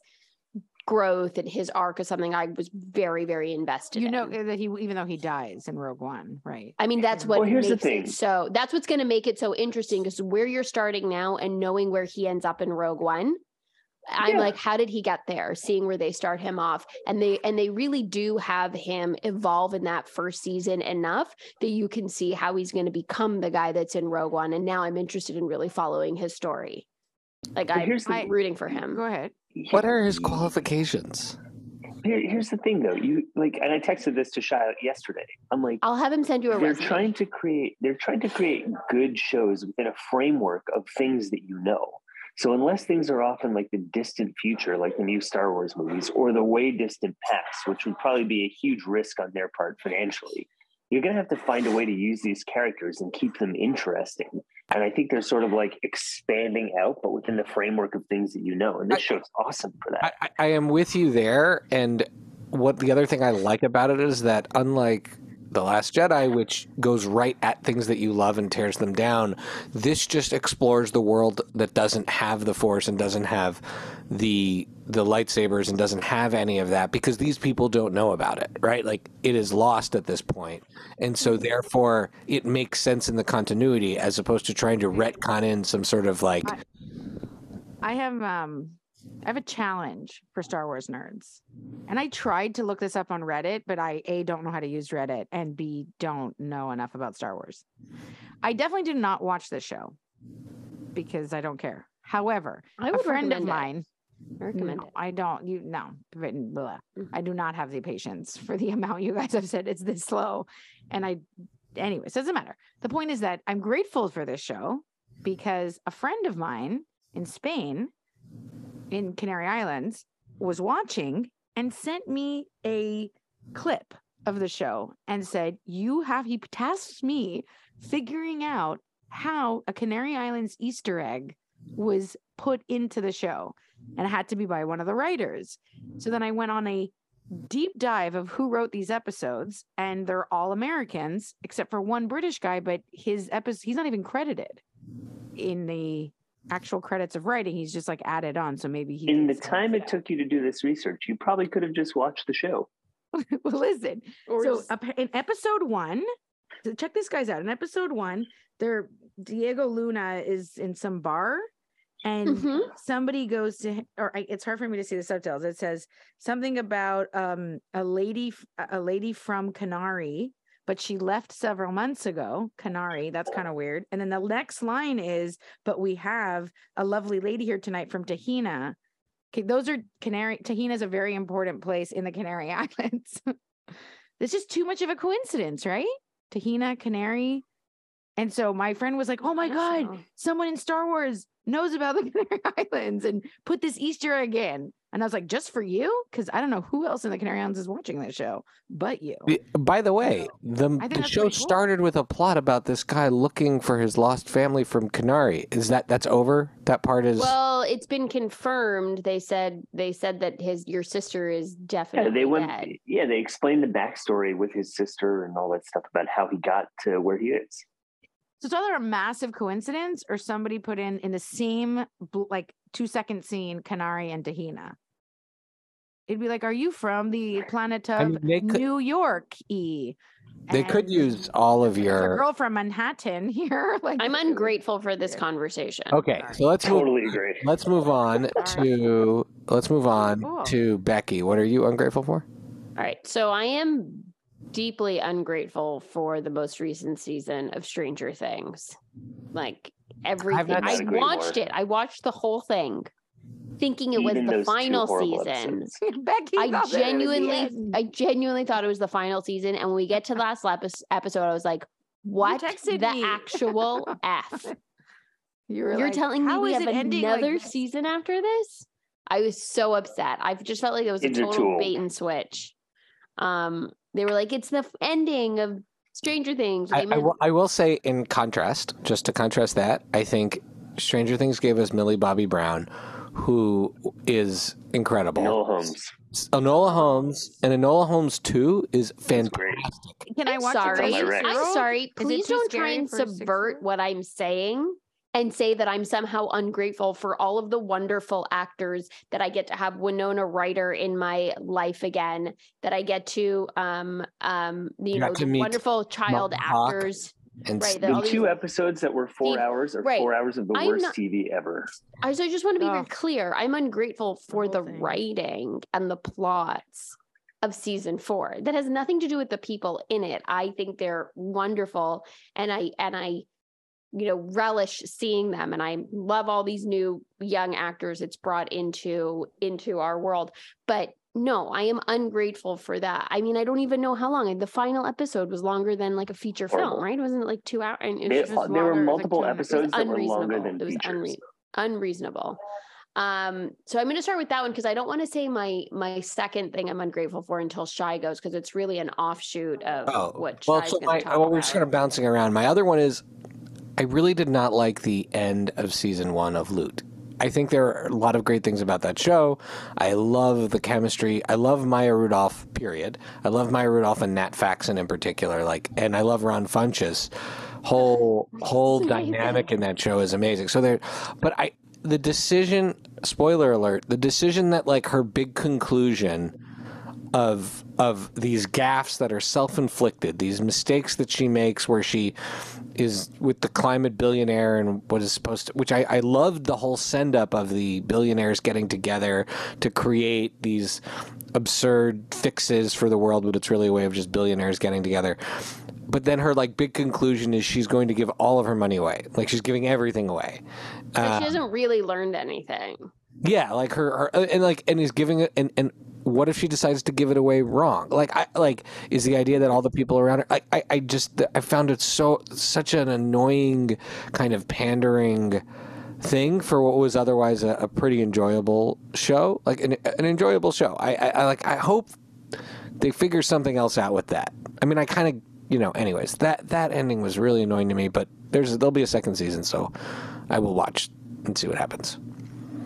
Speaker 3: growth and his arc is something I was very, very invested
Speaker 2: You
Speaker 3: in.
Speaker 2: know that he, even though he dies in Rogue One, right?
Speaker 3: I mean, that's what
Speaker 4: Well, here's the
Speaker 3: makes
Speaker 4: thing.
Speaker 3: it so that's what's going to make it so interesting because where you're starting now and knowing where he ends up in Rogue One. I'm
Speaker 4: Yeah.
Speaker 3: like, how did he get there? Seeing where they start him off, and they and they really do have him evolve in that first season enough that you can see how he's going to become the guy that's in Rogue One. And now I'm interested in really following his story. Like
Speaker 4: But
Speaker 3: I'm
Speaker 4: here's the-
Speaker 3: I'm rooting for him.
Speaker 2: Go ahead.
Speaker 1: What are his qualifications?
Speaker 4: Here, here's the thing, though. You like, and I texted this to Shia yesterday. I'm like,
Speaker 3: I'll have him send you a
Speaker 4: they're
Speaker 3: resume.
Speaker 4: trying to create. They're trying to create good shows within a framework of things that you know. So unless things are off in like the distant future, like the new Star Wars movies, or the way distant past, which would probably be a huge risk on their part financially, you're going to have to find a way to use these characters and keep them interesting. And I think they're sort of like expanding out, but within the framework of things that you know. And this
Speaker 1: I-
Speaker 4: show's awesome for that.
Speaker 1: I, I I am with you there. And what the other thing I like about it is that unlike The Last Jedi, which goes right at things that you love and tears them down, this just explores the world that doesn't have the Force and doesn't have the the lightsabers and doesn't have any of that because these people don't know about it, right? Like it is lost at this point. And so therefore it makes sense in the continuity as opposed to trying to retcon in some sort of like
Speaker 2: I- I have um I have a challenge for Star Wars nerds. And I tried to look this up on Reddit, but I A don't know how to use Reddit and B don't know enough about Star Wars. I definitely did not watch this show because I don't care. However,
Speaker 3: I
Speaker 2: a
Speaker 3: would a
Speaker 2: friend of
Speaker 3: recommend it.
Speaker 2: mine
Speaker 3: I recommend
Speaker 2: no,
Speaker 3: it.
Speaker 2: I don't. You no, blah.
Speaker 3: Mhm.
Speaker 2: I do not have the patience for the <laughs> amount you guys have said it's this slow. And I, anyways, doesn't matter. The point is that I'm grateful for this show because a friend of mine in Spain, in Canary Islands, was watching and sent me a clip of the show and said, "You have." He tasked me figuring out how a Canary Islands Easter egg was put into the show and it had to be by one of the writers. So then I went on a deep dive of who wrote these episodes, and they're all Americans except for one British guy, but his episode he's not even credited in the actual credits of writing. He's just like added on. So maybe he
Speaker 4: in the time it took you to do this research, you probably could have just watched the show. <laughs>
Speaker 2: well, listen.
Speaker 3: Or
Speaker 2: so
Speaker 3: just-
Speaker 2: in episode one, so check this guys out. In episode one, there Diego Luna is in some bar and
Speaker 3: Mhm.
Speaker 2: somebody goes to or I, it's hard for me to see the subtitles. It says something about um a lady f- a lady from Canary, but she left several months ago. Canary, that's oh. kind of weird. And then the next line is, but we have a lovely lady here tonight from Tahina. Okay, those are Canary. Tahina is a very important place in the Canary <laughs> Islands. It's just too much of a coincidence, right? Tahina, Canary. And so my friend was like, "Oh my god,
Speaker 3: so.
Speaker 2: someone in Star Wars knows about the <laughs> Canary Islands and put this Easter egg in." And I was like, "Just for you?" Because I don't know who else in the Canary Islands is watching this show but you.
Speaker 1: By the way, the, the show
Speaker 2: cool.
Speaker 1: started with a plot about this guy looking for his lost family from Canary. Is that that's over? That part is
Speaker 3: Well, it's been confirmed. They said they said that his your sister is
Speaker 4: Yeah,
Speaker 3: definitely
Speaker 4: they went.
Speaker 3: dead.
Speaker 4: Yeah, they explained the backstory with his sister and all that stuff about how he got to where he is.
Speaker 2: So it's either a massive coincidence or somebody put in in the same like two second scene Canary and Tahina. It'd be like, "Are you from the planet of
Speaker 1: I mean, could-
Speaker 2: New York?" E.
Speaker 1: they could use all of
Speaker 2: there's a
Speaker 1: your.
Speaker 2: girl from Manhattan <laughs> here. <laughs> like
Speaker 3: I'm ungrateful for this conversation.
Speaker 1: Okay, so let's move.
Speaker 4: Totally agree.
Speaker 1: Let's move on <laughs> to let's move on
Speaker 2: Cool.
Speaker 1: to Becky. What are you ungrateful for?
Speaker 3: All right. So I am deeply ungrateful for the most recent season of Stranger Things. Like everything. I watched
Speaker 4: more.
Speaker 3: it. I watched the whole thing thinking it was the final season. <laughs>
Speaker 2: Becky
Speaker 3: I
Speaker 2: thought that it was the
Speaker 3: genuinely. I genuinely thought it was the final season. And when we get to the last episode, I was like, "What the
Speaker 2: me.
Speaker 3: actual f?" <laughs>
Speaker 2: you were
Speaker 3: You're
Speaker 2: like,
Speaker 3: telling me
Speaker 2: "How
Speaker 3: we have
Speaker 2: it ending like
Speaker 3: another season after this? I was so upset. I just felt like it was a
Speaker 4: Kids are too
Speaker 3: total
Speaker 4: old.
Speaker 3: bait and switch. Um, they were like, "It's the f- ending of Stranger Things."
Speaker 1: I,
Speaker 3: They
Speaker 1: I,
Speaker 3: meant-
Speaker 1: will, I will say, in contrast, just to contrast that, I think Stranger Things gave us Millie Bobby Brown, who is incredible.
Speaker 4: Noel Holmes.
Speaker 1: Enola Holmes and Enola Holmes 2 is fantastic.
Speaker 2: Can I
Speaker 3: I'm
Speaker 2: watch it
Speaker 3: sorry.
Speaker 2: till
Speaker 4: my Rex.
Speaker 3: I'm sorry. Please don't try and subvert what I'm saying and say that I'm somehow ungrateful for all of the wonderful actors that I get to have Winona Ryder in my life again, that I get to um um you
Speaker 1: got
Speaker 3: know the wonderful child
Speaker 1: actors. Hawk.
Speaker 3: Actors.
Speaker 1: And
Speaker 3: Right, the- all
Speaker 4: The
Speaker 3: these-
Speaker 4: two episodes that were four
Speaker 3: Steve-
Speaker 4: hours are
Speaker 3: right.
Speaker 4: four hours of the
Speaker 3: I'm
Speaker 4: worst
Speaker 3: not-
Speaker 4: TV ever.
Speaker 3: I so I just want to be very clear. I'm ungrateful for
Speaker 2: whole
Speaker 3: the writing and the plots of season four. That has nothing to do with the people in it. I think they're wonderful, and I and I you know relish seeing them and i love all these new young actors it's brought into into our world but no i am ungrateful for that i mean i don't even know how long the final episode was longer than like a feature film
Speaker 4: Horrible.
Speaker 3: right wasn't it like two hours and it
Speaker 4: There,
Speaker 3: was just
Speaker 4: there were
Speaker 3: longer. It was like
Speaker 4: multiple
Speaker 3: 200 it was
Speaker 4: episodes that were longer
Speaker 3: unreasonable.
Speaker 4: than
Speaker 3: it was
Speaker 4: features.
Speaker 3: unre- unreasonable um so i'm going to start with that one because i don't want to say my my second thing i'm ungrateful for until shy goes because it's really an offshoot of
Speaker 1: Oh,
Speaker 3: what
Speaker 1: well, so my,
Speaker 3: talk
Speaker 1: well, we're just
Speaker 3: about.
Speaker 1: kind of bouncing around. My other one is, I really did not like the end of season one of Loot. I think there are a lot of great things about that show. I love the chemistry. I love Maya Rudolph. Period. I love Maya Rudolph and Nat Faxon in particular. Like, and I love Ron Funches. Whole whole <laughs> dynamic in that show is amazing. So there, but I the decision. Spoiler alert: the decision that like her big conclusion of of these gaffes that are self-inflicted, these mistakes that she makes where she is with the climate billionaire and what is supposed to which I, I loved the whole send up of the billionaires getting together to create these absurd fixes for the world, but it's really a way of just billionaires getting together. But then her like big conclusion is she's going to give all of her money away. Like she's giving everything away. Uh,
Speaker 3: she hasn't really learned anything
Speaker 1: yeah, like her, her and like and is giving it and and what if she decides to give it away wrong? Like I like is the idea that all the people around her I, I, I just I found it so such an annoying kind of pandering thing for what was otherwise a, a pretty enjoyable show. Like an, an enjoyable show. I, I, I like I hope they figure something else out with that. I mean I kind of you know anyways that that ending was really annoying to me, but there's there'll be a second season so I will watch and see what happens.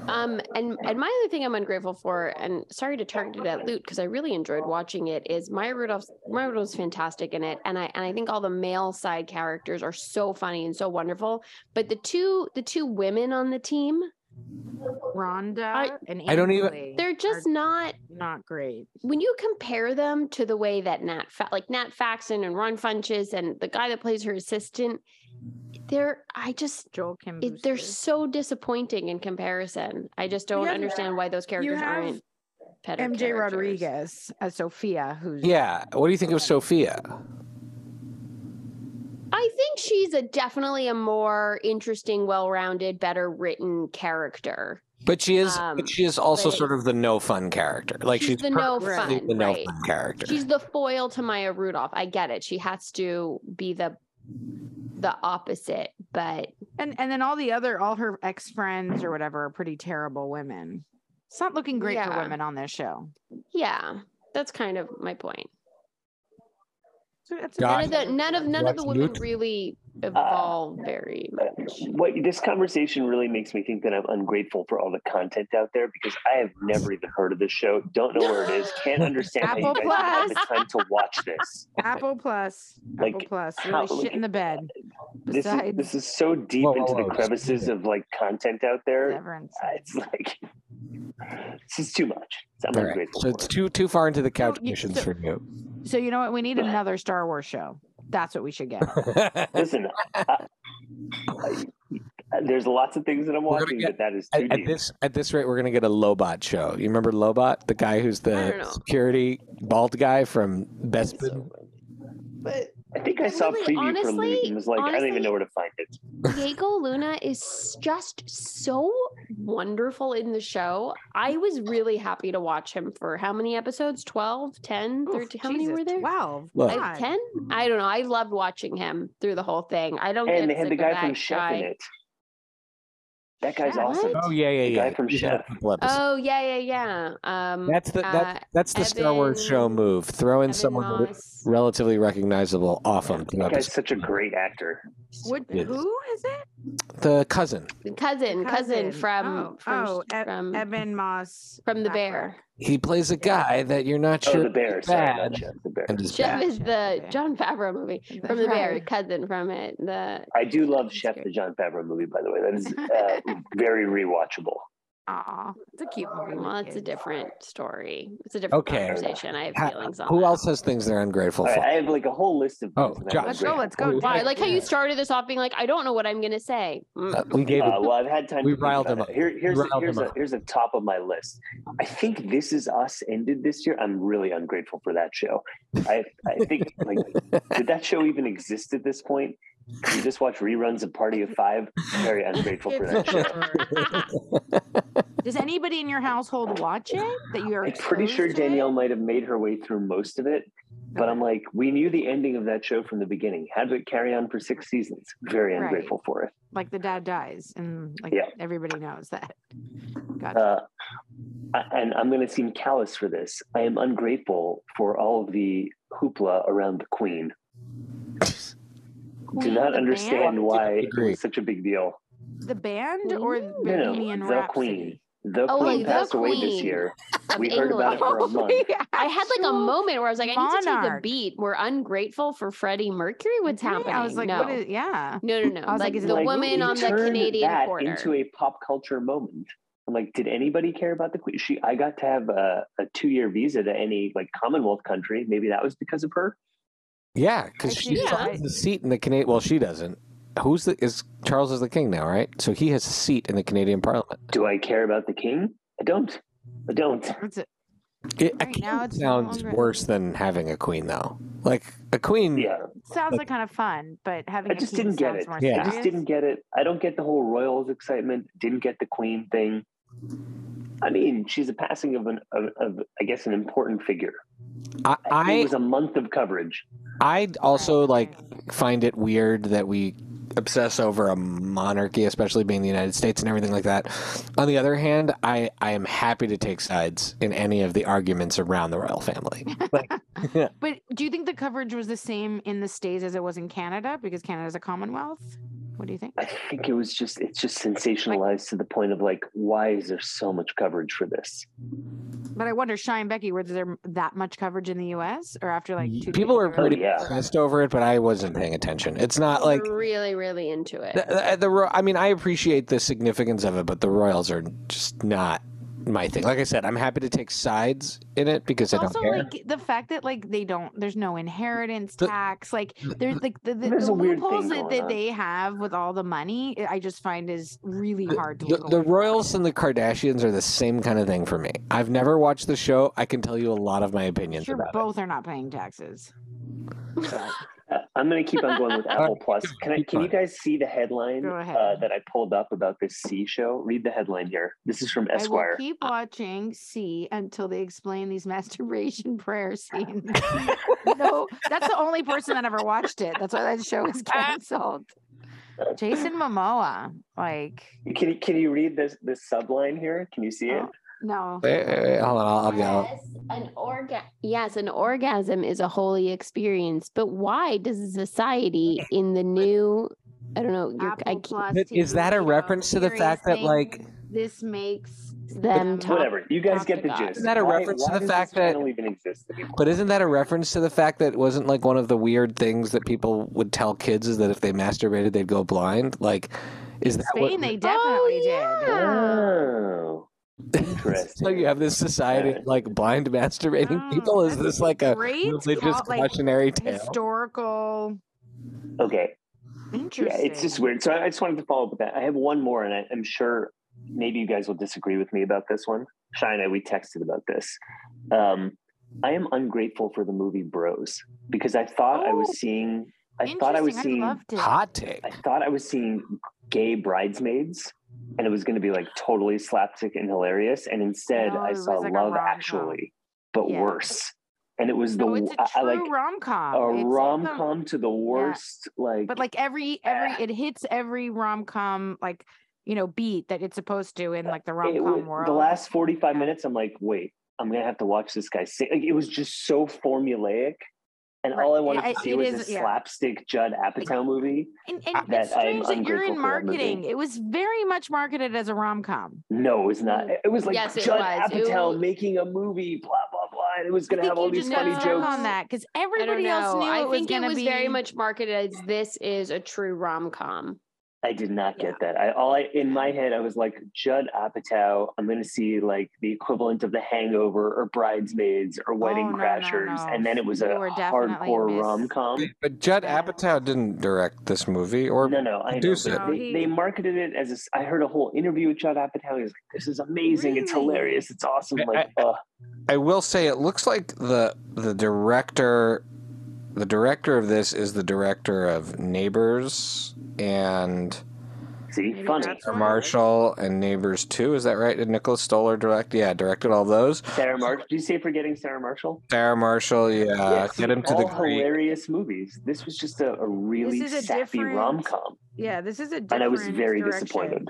Speaker 3: Um, and and my other thing I'm ungrateful for, and sorry to target it at Loot because I really enjoyed watching it, is Maya Rudolph's Maya Rudolph's fantastic in it, and I and I think all the male side characters are so funny and so wonderful. But the two the two women on the team,
Speaker 2: Rhonda
Speaker 3: I-
Speaker 2: and
Speaker 1: I don't even-
Speaker 3: they're
Speaker 2: are
Speaker 3: just not
Speaker 2: not great.
Speaker 3: when you compare them to the way that Nat Fa- like Nat Faxon and Ron Funches and the guy that plays her assistant, they're I just
Speaker 2: Joel Kim.
Speaker 3: it, they're so disappointing in comparison. I just don't
Speaker 2: have-
Speaker 3: understand why those characters
Speaker 2: have
Speaker 3: aren't better
Speaker 2: MJ
Speaker 3: characters.
Speaker 2: Rodriguez as Sophia, who's
Speaker 1: Yeah. What do you think of Sophia?
Speaker 3: I think she's a definitely a more interesting, well-rounded, better written character.
Speaker 1: But she is.
Speaker 3: Um,
Speaker 1: but she is also sort of the no fun character. Like
Speaker 3: she's
Speaker 1: she's,
Speaker 3: the no fun,
Speaker 1: the no
Speaker 3: right.
Speaker 1: fun character.
Speaker 3: She's the foil to Maya Rudolph. I get it. She has to be the the opposite, but
Speaker 2: and and then all the other all her ex friends or whatever are pretty terrible women. It's not looking great for women on this show.
Speaker 3: yeah, that's kind of my point.
Speaker 2: So it's
Speaker 3: None of the none of none of the women
Speaker 1: Newt.
Speaker 3: really evolve very
Speaker 4: Uh,
Speaker 3: much.
Speaker 4: what this conversation really makes me think that I'm ungrateful for all the content out there because I have never even heard of this show, don't know where it is, can't <laughs> understand how you
Speaker 2: Apple
Speaker 4: guys have the time to watch this.
Speaker 2: Apple Plus, Apple
Speaker 4: Like,
Speaker 2: Plus,
Speaker 4: how-
Speaker 2: really shit in the bed.
Speaker 4: This is
Speaker 2: Besides
Speaker 4: this is so deep
Speaker 1: Whoa, whoa,
Speaker 4: into
Speaker 1: whoa,
Speaker 4: the crevices of like content out there.
Speaker 2: Severance.
Speaker 4: Uh, It's like this is too much. I'm
Speaker 1: All right.
Speaker 4: ungrateful.
Speaker 1: So
Speaker 4: for
Speaker 1: it's
Speaker 4: it.
Speaker 1: too too far into the couch
Speaker 2: you-
Speaker 1: missions
Speaker 2: so-
Speaker 1: for you.
Speaker 2: So you know what? We need another Star Wars show. That's what we should get. <laughs>
Speaker 4: Listen, I, I, there's lots of things that I'm watching,
Speaker 1: get-
Speaker 4: but that is too
Speaker 1: at, at
Speaker 4: deep.
Speaker 1: this at this rate, we're gonna get a Lobot show. You remember Lobot, the guy who's the
Speaker 3: know.
Speaker 1: security bald guy from Bespin?
Speaker 3: But
Speaker 4: I think I
Speaker 3: but
Speaker 4: saw a
Speaker 3: really,
Speaker 4: preview for
Speaker 3: honestly-
Speaker 4: Loot and was like, I don't even know where to find it.
Speaker 3: Diego Luna is just so wonderful in the show. I was really happy to watch him for how many episodes? 12, 10,
Speaker 2: Oof,
Speaker 3: 13? How many were there?
Speaker 2: Twelve.
Speaker 3: I- 10? I don't know. I loved watching him through the whole thing. I don't
Speaker 4: And
Speaker 3: get
Speaker 4: they had the guy
Speaker 3: of
Speaker 4: from
Speaker 3: that
Speaker 4: Chef
Speaker 3: guy.
Speaker 4: in it. That guy's
Speaker 2: Chef?
Speaker 4: awesome.
Speaker 1: Oh yeah, yeah,
Speaker 4: The
Speaker 1: yeah.
Speaker 4: guy from
Speaker 1: He's in a
Speaker 4: Chef.
Speaker 3: Oh, yeah, yeah, yeah. Um,
Speaker 1: that's the
Speaker 3: uh,
Speaker 1: that's, that's the Star Wars show move. Throw in
Speaker 3: Ebon
Speaker 1: someone that is
Speaker 3: Moss.
Speaker 1: relatively recognizable off him. two
Speaker 4: That guy's
Speaker 1: episodes.
Speaker 4: such a great actor.
Speaker 2: What,
Speaker 1: Yes.
Speaker 2: who is it?
Speaker 1: The cousin.
Speaker 3: cousin, cousin, from
Speaker 2: oh,
Speaker 3: from
Speaker 2: oh, E-
Speaker 3: from,
Speaker 2: Ebon Moss
Speaker 3: from the
Speaker 2: Bachrach.
Speaker 3: bear.
Speaker 1: He plays a guy that you're not
Speaker 4: Oh,
Speaker 1: sure
Speaker 4: the bear.
Speaker 1: is
Speaker 4: Sorry, not Chef. The bear.
Speaker 1: and is
Speaker 3: Chef
Speaker 1: bad.
Speaker 3: is the Jon Favreau movie
Speaker 2: That's
Speaker 3: from the bear, cousin from it. The
Speaker 4: I do love Chef, the Jon Favreau movie, by the way. That is <laughs> uh, very rewatchable.
Speaker 2: Aw, it's a cute movie.
Speaker 3: well, it's a different story. It's a different
Speaker 1: Okay.
Speaker 3: conversation. I have
Speaker 1: Ha-
Speaker 3: feelings on
Speaker 1: Who
Speaker 3: that.
Speaker 1: else has things they're ungrateful
Speaker 4: All
Speaker 1: for?
Speaker 4: right, I have like a whole list of
Speaker 1: Oh,
Speaker 4: things. that
Speaker 1: Josh.
Speaker 2: Let's go. Let's go.
Speaker 1: Wow,
Speaker 3: Wow, I like how you <laughs> started this off being like, I don't know what I'm gonna say. Mm.
Speaker 1: Uh, we gave
Speaker 4: Uh,
Speaker 1: it.
Speaker 4: well, I've had time.
Speaker 1: We
Speaker 4: to
Speaker 1: riled
Speaker 4: them
Speaker 1: up.
Speaker 4: Here, here's
Speaker 1: We riled
Speaker 4: here's
Speaker 1: him
Speaker 4: a
Speaker 1: up.
Speaker 4: here's a top of my list. I think This Is Us ended this year. I'm really ungrateful for that show. I I think like <laughs> did that show even exist at this point? You just watch reruns of Party of Five. Very ungrateful for that show.
Speaker 2: Does anybody in your household watch it? That you are
Speaker 4: I'm pretty sure
Speaker 2: exposed to it?
Speaker 4: Danielle might have made her way through most of it, but I'm like, we knew the ending of that show from the beginning. How did it carry on for six seasons? Very
Speaker 2: Right.
Speaker 4: ungrateful for it.
Speaker 2: like the dad dies, and like
Speaker 4: Yeah.
Speaker 2: everybody knows that. Gotcha.
Speaker 4: Uh, and I'm going to seem callous for this. I am ungrateful for all of the hoopla around the Queen.
Speaker 2: Queen,
Speaker 4: Do not understand
Speaker 2: band?
Speaker 4: why it was such a big deal.
Speaker 2: the band or
Speaker 3: Queen?
Speaker 4: No, no, the
Speaker 2: Rhapsody?
Speaker 4: Queen. The
Speaker 3: Oh,
Speaker 4: Queen
Speaker 3: like the
Speaker 4: passed away this year.
Speaker 3: Of
Speaker 4: We heard about it for a <laughs> month. <laughs>
Speaker 2: yeah,
Speaker 3: I had like a moment where I was like, I need to take a beat. We're ungrateful for Freddie Mercury. What's
Speaker 2: Yeah,
Speaker 3: happening?
Speaker 2: I was like,
Speaker 3: no.
Speaker 2: what is? Yeah.
Speaker 3: no, no, no.
Speaker 2: I was like,
Speaker 3: like
Speaker 2: is
Speaker 3: the
Speaker 2: like,
Speaker 3: woman on the
Speaker 4: turned
Speaker 3: Canadian
Speaker 4: that
Speaker 3: quarter.
Speaker 4: into a pop culture moment. I'm like, did anybody care about the Queen? She, I got to have a, a two year visa to any like Commonwealth country. Maybe that was because of her.
Speaker 1: Yeah, because she
Speaker 2: Actually,
Speaker 1: still has the seat in the Canadian. Well, she doesn't. Who's the is Charles is the king now, right? So he has a seat in the Canadian Parliament.
Speaker 4: Do I care about the King? I don't. I don't.
Speaker 2: It's a-
Speaker 1: It, a
Speaker 2: Right
Speaker 1: king
Speaker 2: now it's no
Speaker 1: sounds
Speaker 2: longer-
Speaker 1: worse than having a queen, though. Like a queen.
Speaker 4: Yeah,
Speaker 2: sounds like kind of fun, but having
Speaker 4: I just
Speaker 2: king
Speaker 4: didn't get it.
Speaker 2: more
Speaker 1: Yeah.
Speaker 4: I just didn't get it. I don't get the whole royals excitement. Didn't get the Queen thing. I mean, she's a passing of an of, of I guess an important figure.
Speaker 1: I
Speaker 4: it was a month of coverage.
Speaker 1: I also like find it weird that we obsess over a monarchy, especially being the United States and everything like that. On the other hand, I, I am happy to take sides in any of the arguments around the royal family. Like, <laughs> <laughs>
Speaker 2: But do you think the coverage was the same in the states as it was in Canada because Canada is a Commonwealth? What do you think?
Speaker 4: I think it was just it's just sensationalized to the point of like, why is there so much coverage for this?
Speaker 2: But I wonder, Shai and Becky, was there that much coverage in the U.S. or after like two
Speaker 1: people were
Speaker 2: years?
Speaker 4: Oh,
Speaker 1: pretty
Speaker 4: yeah.
Speaker 1: pissed over it, but I wasn't paying attention. It's not like
Speaker 3: really, really into it.
Speaker 1: the, the, the I mean, I appreciate the significance of it, but the Royals are just not my thing. Like I said, I'm happy to take sides in it because I don't
Speaker 2: also
Speaker 1: care.
Speaker 2: like the fact that like they don't there's no inheritance
Speaker 1: The-
Speaker 2: tax like there's like the, the,
Speaker 4: There's
Speaker 2: the
Speaker 4: a weird
Speaker 2: loopholes that, that they have with all the money eh, i just find is really hard to
Speaker 1: the, the. Royals and the Kardashians are the same kind of thing for me. I've never watched the show. I can tell you a lot of my opinions
Speaker 2: sure
Speaker 1: about it.
Speaker 2: both are not paying taxes
Speaker 4: I'm going to keep on going with <laughs> Apple Plus. Can I? Can you guys see the headline uh, that I pulled up about this See show? Read the headline here. This is from
Speaker 2: i will
Speaker 4: Esquire.
Speaker 2: keep watching See until they explain these <laughs> masturbation prayer <laughs> scenes no that's the only person that ever watched it that's why that show is canceled jason momoa like
Speaker 4: Can you can you read this this subline here? Can you see it?
Speaker 2: Oh. no
Speaker 1: Wait, wait, wait, hold on, I'll, I'll go.
Speaker 3: Yes, an orga- yes, an orgasm is a holy experience, but why does society in the new I don't know, you're, I
Speaker 2: Apple
Speaker 3: can't,
Speaker 2: Plus
Speaker 1: But Is that a reference to the fact that, like,
Speaker 2: this makes
Speaker 3: them talk
Speaker 4: Whatever. You guys
Speaker 3: talk
Speaker 4: get the
Speaker 3: God.
Speaker 4: gist.
Speaker 3: Isn't
Speaker 1: that a
Speaker 4: Why-
Speaker 1: reference to the
Speaker 4: does
Speaker 1: fact
Speaker 4: this
Speaker 1: that-
Speaker 4: channel even exist anymore?
Speaker 1: but isn't that a reference to the fact that it wasn't like one of the weird things that people would tell kids is that if they masturbated they'd go blind? Like, is that
Speaker 2: Spain,
Speaker 1: what?
Speaker 2: they definitely oh, did.
Speaker 4: Oh, interesting.
Speaker 1: So you have this society of, like blind masturbating
Speaker 2: Oh,
Speaker 1: people? Is this like a
Speaker 2: great
Speaker 1: religious
Speaker 2: call- like,
Speaker 1: cautionary tale?
Speaker 2: Historical.
Speaker 4: Okay.
Speaker 2: Interesting.
Speaker 4: Yeah, it's just weird. So I just wanted to follow up with that. I have one more, and I, I'm sure maybe you guys will disagree with me about this one. Shina, we texted about this. Um, I am ungrateful for the movie Bros because I thought I was
Speaker 2: Oh,
Speaker 4: seeing. I thought I was seeing.
Speaker 2: loved it.
Speaker 1: Hot take.
Speaker 4: I thought I was seeing gay bridesmaids, and it was going to be like totally slapstick and hilarious. And instead,
Speaker 2: No,
Speaker 4: I saw
Speaker 2: like
Speaker 4: Love. Actually, but
Speaker 2: Yeah.
Speaker 4: worse. And it was the
Speaker 2: No, it's a
Speaker 4: I-
Speaker 2: true
Speaker 4: like
Speaker 2: rom com.
Speaker 4: a rom com to the worst. Like,
Speaker 2: But like every every ah. it hits every rom com like you know beat that it's supposed to in uh, like the rom com world.
Speaker 4: the last 45
Speaker 2: Yeah.
Speaker 4: minutes i'm like wait i'm gonna have to watch this guy sing like it was just so formulaic and all i wanted
Speaker 2: It-
Speaker 4: to see was
Speaker 2: is-
Speaker 4: a
Speaker 2: yeah.
Speaker 4: slapstick judd apatow movie
Speaker 2: and, and
Speaker 4: that
Speaker 2: it's
Speaker 4: I am
Speaker 2: strange that you're in
Speaker 4: for that movie.
Speaker 2: marketing. It was very much marketed as a rom com.
Speaker 4: no it was not it was like
Speaker 3: Yes,
Speaker 4: judd
Speaker 3: was.
Speaker 4: Apatow
Speaker 3: was-
Speaker 4: making a movie blah blah blah and it was gonna
Speaker 2: think
Speaker 4: have all these funny jokes
Speaker 2: on that because everybody else knew
Speaker 3: I
Speaker 2: it was
Speaker 3: think
Speaker 2: going
Speaker 3: it
Speaker 2: to
Speaker 3: was
Speaker 2: be
Speaker 3: very much marketed as this is a true rom com.
Speaker 4: I did not get that. I all I in my head I was like Judd Apatow. I'm going to see like the equivalent of The Hangover or Bridesmaids or Wedding
Speaker 2: Oh, no, no,
Speaker 4: Crashers,
Speaker 2: no.
Speaker 4: and then it was
Speaker 2: You
Speaker 4: a hardcore
Speaker 2: miss-
Speaker 4: rom com.
Speaker 1: But Judd
Speaker 2: Yeah.
Speaker 1: Apatow didn't direct this movie, or
Speaker 4: No, no, I know.
Speaker 1: produce
Speaker 4: but
Speaker 1: it.
Speaker 2: No,
Speaker 4: they,
Speaker 2: he-
Speaker 4: they marketed it as a s I heard a whole interview with Judd Apatow. He was like, "This is amazing. It's hilarious. It's awesome." I'm
Speaker 1: I-
Speaker 4: like, uh,
Speaker 1: I will say it looks like the the director the director of this is the director of Neighbors and
Speaker 4: See,
Speaker 2: Maybe
Speaker 4: funny.
Speaker 2: that's
Speaker 1: Sarah. Marshall and Neighbors 2. Is that right? Did Nicholas Stoller direct? Yeah, directed all those.
Speaker 4: Sarah Marshall. Did you say forgetting Sarah Marshall?
Speaker 1: Sarah Marshall, yeah.
Speaker 4: see,
Speaker 1: Get him to
Speaker 4: all
Speaker 1: the Greek.
Speaker 4: hilarious movies. This was just a, a really
Speaker 2: is a
Speaker 4: sappy rom com,
Speaker 2: Yeah, this is a
Speaker 4: and I was very
Speaker 2: direction.
Speaker 4: disappointed.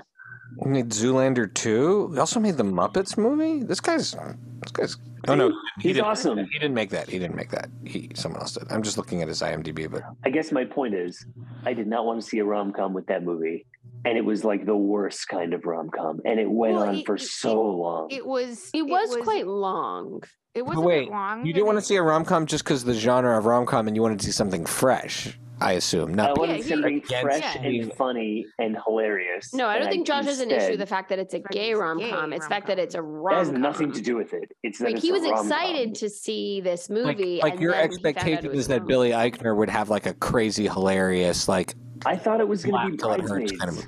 Speaker 1: He made Zoolander 2. He also made the Muppets movie. This guy's. This guy's. Oh, no. He
Speaker 4: He's awesome.
Speaker 1: He didn't make that. He didn't make that. He Someone else did. I'm just looking at his IMDb, but.
Speaker 4: I guess my point is, I did not want to see a rom com with that movie, and it was like the worst kind of rom com, and it went
Speaker 2: Well,
Speaker 4: on
Speaker 2: it-
Speaker 4: for
Speaker 2: it-
Speaker 4: so long.
Speaker 2: It was.
Speaker 3: It was quite long.
Speaker 2: It was
Speaker 1: But wait,
Speaker 2: long.
Speaker 1: You didn't want to see a rom com just because the genre of rom com and you wanted to see something fresh, I assume.
Speaker 4: I
Speaker 1: Not
Speaker 4: wanted
Speaker 2: Yeah, he-
Speaker 4: something
Speaker 1: Against
Speaker 4: fresh
Speaker 1: being-
Speaker 4: and funny and hilarious.
Speaker 3: No, I don't
Speaker 4: and
Speaker 3: think Josh has an issue with the fact that it's a gay rom com. It's the fact that it's a
Speaker 4: That
Speaker 3: rom
Speaker 4: has nothing to do with it. It's that
Speaker 3: Like
Speaker 4: it's
Speaker 3: he was
Speaker 4: rom-com.
Speaker 3: excited to see this movie.
Speaker 1: like
Speaker 3: and
Speaker 1: your
Speaker 3: then he found out it
Speaker 1: expectation is that
Speaker 3: wrong.
Speaker 1: Billy Eichner would have like a crazy, hilarious, like
Speaker 4: I thought it was going to be
Speaker 1: till
Speaker 4: bridesmaids.
Speaker 1: kind of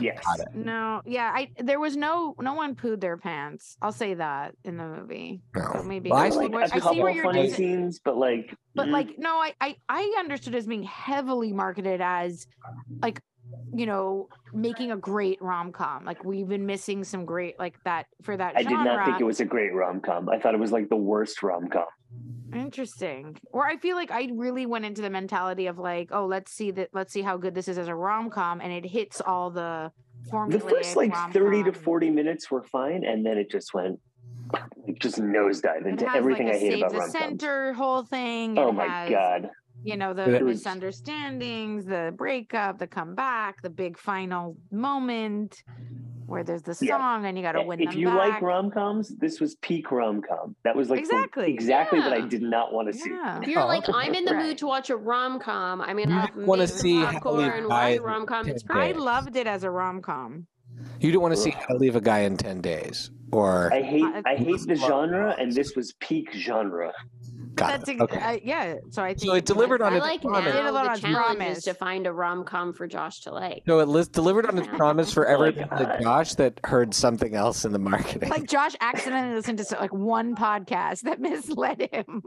Speaker 4: Yes.
Speaker 1: Got it.
Speaker 2: No, yeah, I there was no no one pooed their pants. I'll say that in the movie. So
Speaker 1: no.
Speaker 2: maybe
Speaker 1: Well, I
Speaker 2: I, see what-
Speaker 4: a
Speaker 2: I see
Speaker 4: couple
Speaker 2: where you're
Speaker 4: funny
Speaker 2: doing.
Speaker 4: scenes, but like,
Speaker 2: But
Speaker 4: mm,
Speaker 2: like, no, I, I I understood as being heavily marketed as like, you know, making a great rom com. Like we've been missing some great like that for that
Speaker 4: I did not think it was a great rom com. I thought it was like the worst rom com.
Speaker 2: Interesting. Or I feel like I really went into the mentality of like, oh, let's see that let's see how good this is as a rom com, and it hits all the.
Speaker 4: The first like thirty to forty minutes were fine, and then it just went just nosedive into everything
Speaker 2: like
Speaker 4: I hate about rom coms.
Speaker 2: center whole thing.
Speaker 4: Oh my
Speaker 2: has,
Speaker 4: god!
Speaker 2: You mm. know the misunderstandings, the breakup, the comeback, the big final moment where there's the
Speaker 4: Yeah.
Speaker 2: song and you got to win
Speaker 4: If
Speaker 2: them
Speaker 4: you
Speaker 2: back.
Speaker 4: like rom coms, this was peak rom com. That was like the-
Speaker 2: Exactly,
Speaker 4: exactly what I did not want to see.
Speaker 2: yeah.
Speaker 3: If you're
Speaker 1: Oh,
Speaker 3: like, I'm in the
Speaker 2: Right.
Speaker 3: mood to watch a rom com. I mean, I'll
Speaker 1: wanna see how
Speaker 3: popcorn,
Speaker 1: Levi
Speaker 3: watch rom com. It's.
Speaker 2: I loved it as a rom com.
Speaker 1: You don't want to see how to leave a guy in 10 days or.
Speaker 4: I hate I hate the genre, and this was peak genre.
Speaker 1: Got
Speaker 2: That's
Speaker 1: it.
Speaker 2: ex-
Speaker 1: Okay.
Speaker 2: uh, yeah. So I think
Speaker 1: So it delivered on
Speaker 3: I
Speaker 1: its
Speaker 3: like
Speaker 1: promise.
Speaker 3: Now the
Speaker 2: on
Speaker 3: challenge
Speaker 2: promise.
Speaker 3: is to find a rom com for Josh to like.
Speaker 1: So it lis- delivered on its <laughs> promise for
Speaker 4: Oh my
Speaker 1: everyone
Speaker 4: God.
Speaker 1: but Josh that heard something else in the marketing.
Speaker 2: like Josh accidentally listened to like one podcast that <laughs> misled him.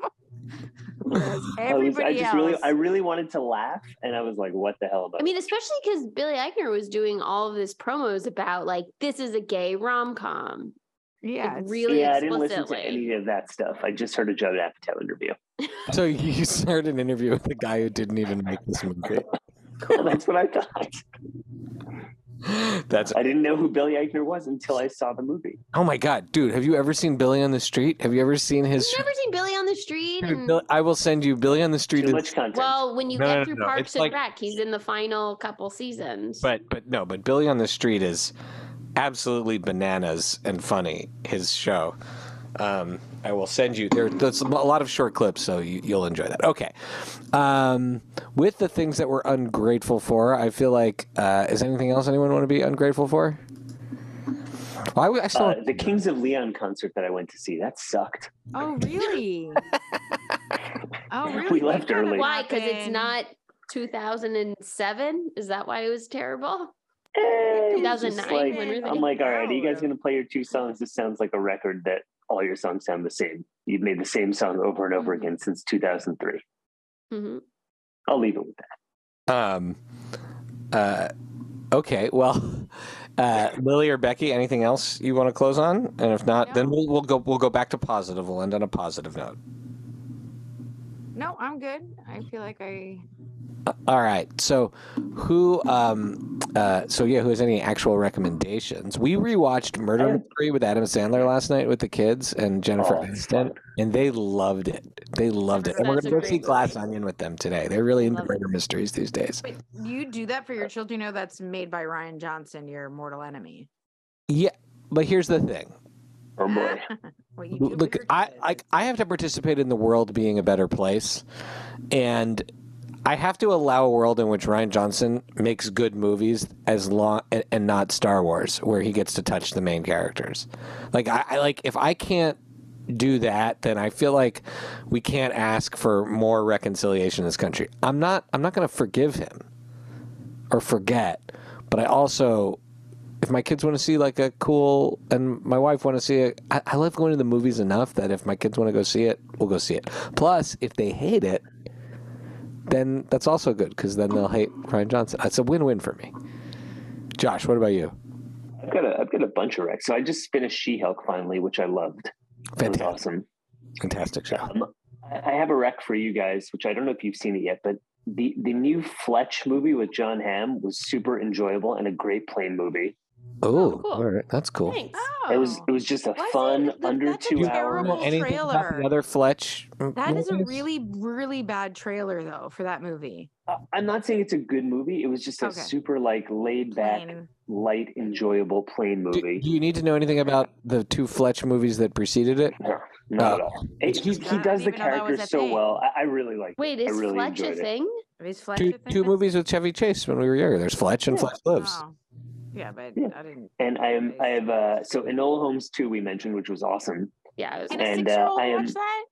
Speaker 2: Whereas <laughs>
Speaker 4: I, was, I just
Speaker 2: else.
Speaker 4: really I really wanted to laugh, and I was like, "What the hell?" About
Speaker 3: I mean, especially because Billy Eichner was doing all of this promos about like this is a gay rom com.
Speaker 2: Yeah,
Speaker 3: like, really
Speaker 4: yeah, I didn't listen to any of that stuff. I just heard a Judd Apatow interview. <laughs>
Speaker 1: so you heard an interview with the guy who didn't even make this movie. <laughs>
Speaker 4: Cool, that's what I thought.
Speaker 1: That's
Speaker 4: I didn't know who Billy Eichner was until I saw the movie.
Speaker 1: oh my god, dude! Have you ever seen Billy on the Street? Have you ever seen his?
Speaker 3: You've never seen Billy on the street?
Speaker 1: Dude,
Speaker 3: And,
Speaker 1: Bill- I will send you Billy on the Street.
Speaker 4: Too
Speaker 1: is-
Speaker 4: much content.
Speaker 3: well, when you
Speaker 1: No,
Speaker 3: get
Speaker 1: no,
Speaker 3: through
Speaker 1: no,
Speaker 3: Parks
Speaker 1: it's
Speaker 3: and
Speaker 1: like-
Speaker 3: Rec, he's in the final couple seasons.
Speaker 1: But but no, but Billy on the Street is absolutely bananas and funny. His show. Um, I will send you there. There's a lot of short clips, so you, you'll enjoy that. Okay. Um, with the things that we're ungrateful for, I feel like uh, is anything else anyone want to be ungrateful for? Well, I, I still
Speaker 4: uh, the Kings of Leon concert that I went to see that sucked.
Speaker 2: Oh really? <laughs> oh really?
Speaker 4: We left early.
Speaker 3: why? Because it's not 2007. Is that why it was terrible?
Speaker 4: Eh, it was just
Speaker 3: 2009,
Speaker 4: like-
Speaker 3: when were they?
Speaker 4: I'm like, all right, are you guys going to play your two songs? This sounds like a record that all your songs sound the same. You've made the same song over and over
Speaker 3: Mhm.
Speaker 4: again since 2003.
Speaker 3: Mm-hmm.
Speaker 4: I'll leave it with that.
Speaker 1: Um, uh, okay, well, <laughs> uh, Lily or Becky, anything else you want to close on? And if not, then we'll, we'll go we'll go back to positive. We'll end on a positive note.
Speaker 2: No, I'm good. I feel like I.
Speaker 1: All right. So, who? Um. Uh. So yeah. Who has any actual recommendations? We rewatched Murder
Speaker 4: I-
Speaker 1: Mystery with Adam Sandler last night with the kids and Jennifer
Speaker 4: Oh,
Speaker 1: Aniston, and they loved it. They loved it. And we're gonna go see Glass
Speaker 3: movie.
Speaker 1: Onion with them today. They're really into
Speaker 3: Love it.
Speaker 1: murder mysteries these days.
Speaker 2: Wait, you do that for your children? You know that's made by Rian Johnson, your mortal enemy.
Speaker 1: Yeah. But here's the thing.
Speaker 4: Oh boy. <laughs>
Speaker 2: what you do with
Speaker 1: Look, I,
Speaker 2: kids.
Speaker 1: I I have to participate in the world being a better place, and I have to allow a world in which Rian Johnson makes good movies as long and, and not Star Wars, where he gets to touch the main characters. Like I, I like if I can't do that, then I feel like we can't ask for more reconciliation in this country. I'm not I'm not going to forgive him or forget, but I also if my kids want to see like a cool and my wife want to see it I, I love going to the movies enough that if my kids want to go see it we'll go see it plus if they hate it then that's also good because then they'll hate Rian Johnson. It's a win-win for me. Josh, what about you?
Speaker 4: I've got a I've got a bunch of recs. So I just finished She-Hulk finally, which I loved.
Speaker 1: Fantastic,
Speaker 4: awesome.
Speaker 1: fantastic show.
Speaker 4: Um, I I have a rec for you guys, which I don't know if you've seen it yet, but the the new Fletch movie with Jon Hamm was super enjoyable and a great plane movie.
Speaker 1: Oh,
Speaker 3: cool.
Speaker 1: all right, that's cool.
Speaker 3: Thanks.
Speaker 2: Oh,
Speaker 4: It was it was just a
Speaker 2: Was
Speaker 4: fun
Speaker 2: it?
Speaker 4: Under
Speaker 2: that's a
Speaker 4: two hour.
Speaker 2: terrible
Speaker 1: Anything about
Speaker 2: trailer.
Speaker 1: the other Fletch?
Speaker 2: That is a
Speaker 1: movies?
Speaker 2: really, really bad trailer though for that movie.
Speaker 4: Uh, I'm not saying it's a good movie. It was just a
Speaker 2: Okay.
Speaker 4: super like laid back,
Speaker 2: Plain.
Speaker 4: light, enjoyable plane
Speaker 1: Do,
Speaker 4: movie.
Speaker 1: do you need to know anything about the two Fletch movies that preceded it?
Speaker 4: No, not at
Speaker 1: Oh.
Speaker 4: all. He, he,
Speaker 2: just- I
Speaker 4: he
Speaker 2: didn't
Speaker 4: does the
Speaker 2: even know that was
Speaker 4: character
Speaker 2: a
Speaker 4: so
Speaker 2: thing.
Speaker 4: well. I, I really like.
Speaker 3: Wait,
Speaker 4: it. I
Speaker 3: is
Speaker 4: really
Speaker 3: Fletch a
Speaker 4: enjoyed it.
Speaker 3: thing?
Speaker 2: Is Fletch
Speaker 1: Two,
Speaker 2: a thing
Speaker 1: two movies with Chevy Chase when we were younger. There's Fletch and
Speaker 4: Yeah.
Speaker 1: Fletch Lives.
Speaker 2: Oh. Yeah, but
Speaker 4: Yeah.
Speaker 2: I didn't.
Speaker 4: And I am I have uh so Enola Holmes 2 we mentioned, which was awesome.
Speaker 3: Yeah, it was
Speaker 2: Can a
Speaker 4: And, uh, I am-
Speaker 2: watch that?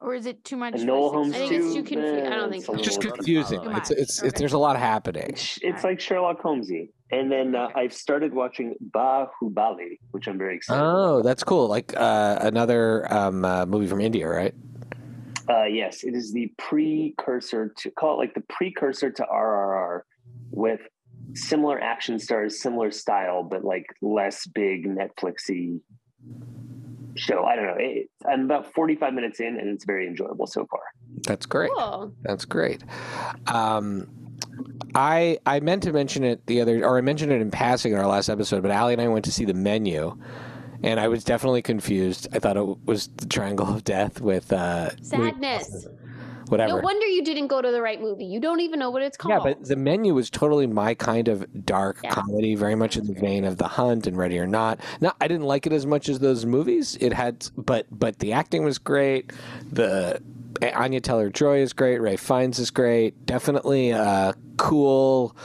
Speaker 2: Or is it too much? for a
Speaker 4: Enola Holmes
Speaker 3: I think
Speaker 4: 2.
Speaker 3: it's too confu- I don't think
Speaker 4: it's
Speaker 3: so.
Speaker 4: a
Speaker 1: It's just
Speaker 4: little hard to
Speaker 1: confusing. It's, it's, it's,
Speaker 2: Okay.
Speaker 1: there's a lot happening.
Speaker 4: It's, it's like Sherlock Holmesy. And then uh, I've started watching Baahubali, which I'm very excited
Speaker 1: Oh, that's cool. Like uh, another um, uh, movie from India, right?
Speaker 4: Uh, yes, it is the precursor to call it like the precursor to RRR with similar action stars, similar style, but like less big Netflixy show. I don't know. It, I'm about 45 minutes in, and it's very enjoyable so far.
Speaker 1: That's great.
Speaker 3: cool.
Speaker 1: That's great. Um, I I meant to mention it the other, or I mentioned it in passing in our last episode, but Allie and I went to see the menu, and I was definitely confused. I thought it was the Triangle of Death with uh,
Speaker 3: Sadness.
Speaker 1: Whatever.
Speaker 3: No wonder you didn't go to the right movie. You don't even know what it's called.
Speaker 1: Yeah, but the menu was totally my kind of dark
Speaker 3: Yeah.
Speaker 1: comedy, very much in the vein of The Hunt and Ready or Not. Now, I didn't like it as much as those movies. It had, but but the acting was great. The Anya Taylor Joy is great. Ralph Fiennes is great. Definitely a cool,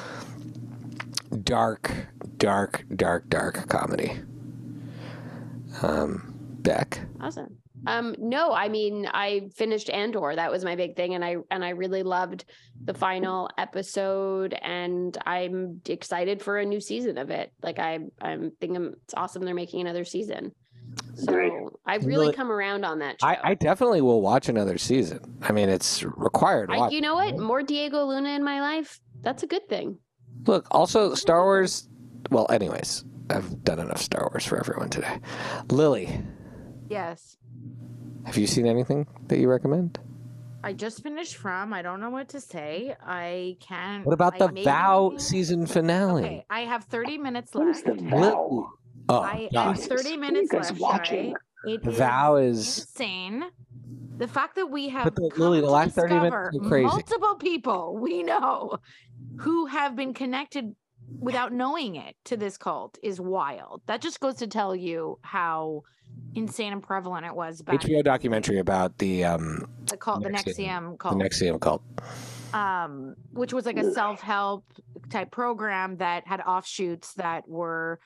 Speaker 1: dark, dark, dark, dark comedy. Um, Beck.
Speaker 3: Awesome. Um, no, I mean, I finished Andor. That was my big thing, and I and I really loved the final episode, and I'm excited for a new season of it. Like I, I'm thinking it's awesome they're making another season. So I've really
Speaker 1: Really-
Speaker 3: come around on that. Show.
Speaker 1: I, I definitely will watch another season. I mean, it's required.
Speaker 3: I- you know what? More Diego Luna in my life. That's a good thing.
Speaker 1: Look, also Star Wars. Well, anyways, I've done enough Star Wars for everyone today. Lily,
Speaker 2: Yes.
Speaker 1: have you seen anything that you recommend?
Speaker 2: I just finished from. I don't know what to say. I can't.
Speaker 1: What about
Speaker 2: I
Speaker 1: the
Speaker 2: made
Speaker 1: Vow
Speaker 2: anything-
Speaker 1: season finale?
Speaker 2: Okay, I have 30 minutes
Speaker 4: What is
Speaker 2: left.
Speaker 4: the vow?
Speaker 1: Oh,
Speaker 2: I, I have 30
Speaker 4: What are you
Speaker 2: minutes
Speaker 4: guys
Speaker 2: left.
Speaker 4: watching?
Speaker 2: Shai. It
Speaker 1: The Vow is-
Speaker 2: insane. The fact that we have
Speaker 1: the-
Speaker 2: come
Speaker 1: Lily, the
Speaker 2: to
Speaker 1: last 30 minutes are crazy.
Speaker 2: multiple people we know who have been connected without knowing it to this cult is wild. That just goes to tell you how insane and prevalent it was back
Speaker 1: HBO documentary about the um
Speaker 2: the cult, the
Speaker 1: NXIVM.
Speaker 2: NXIVM
Speaker 1: the. NXIVM cult.
Speaker 2: um, which was like a self-help type program that had offshoots that were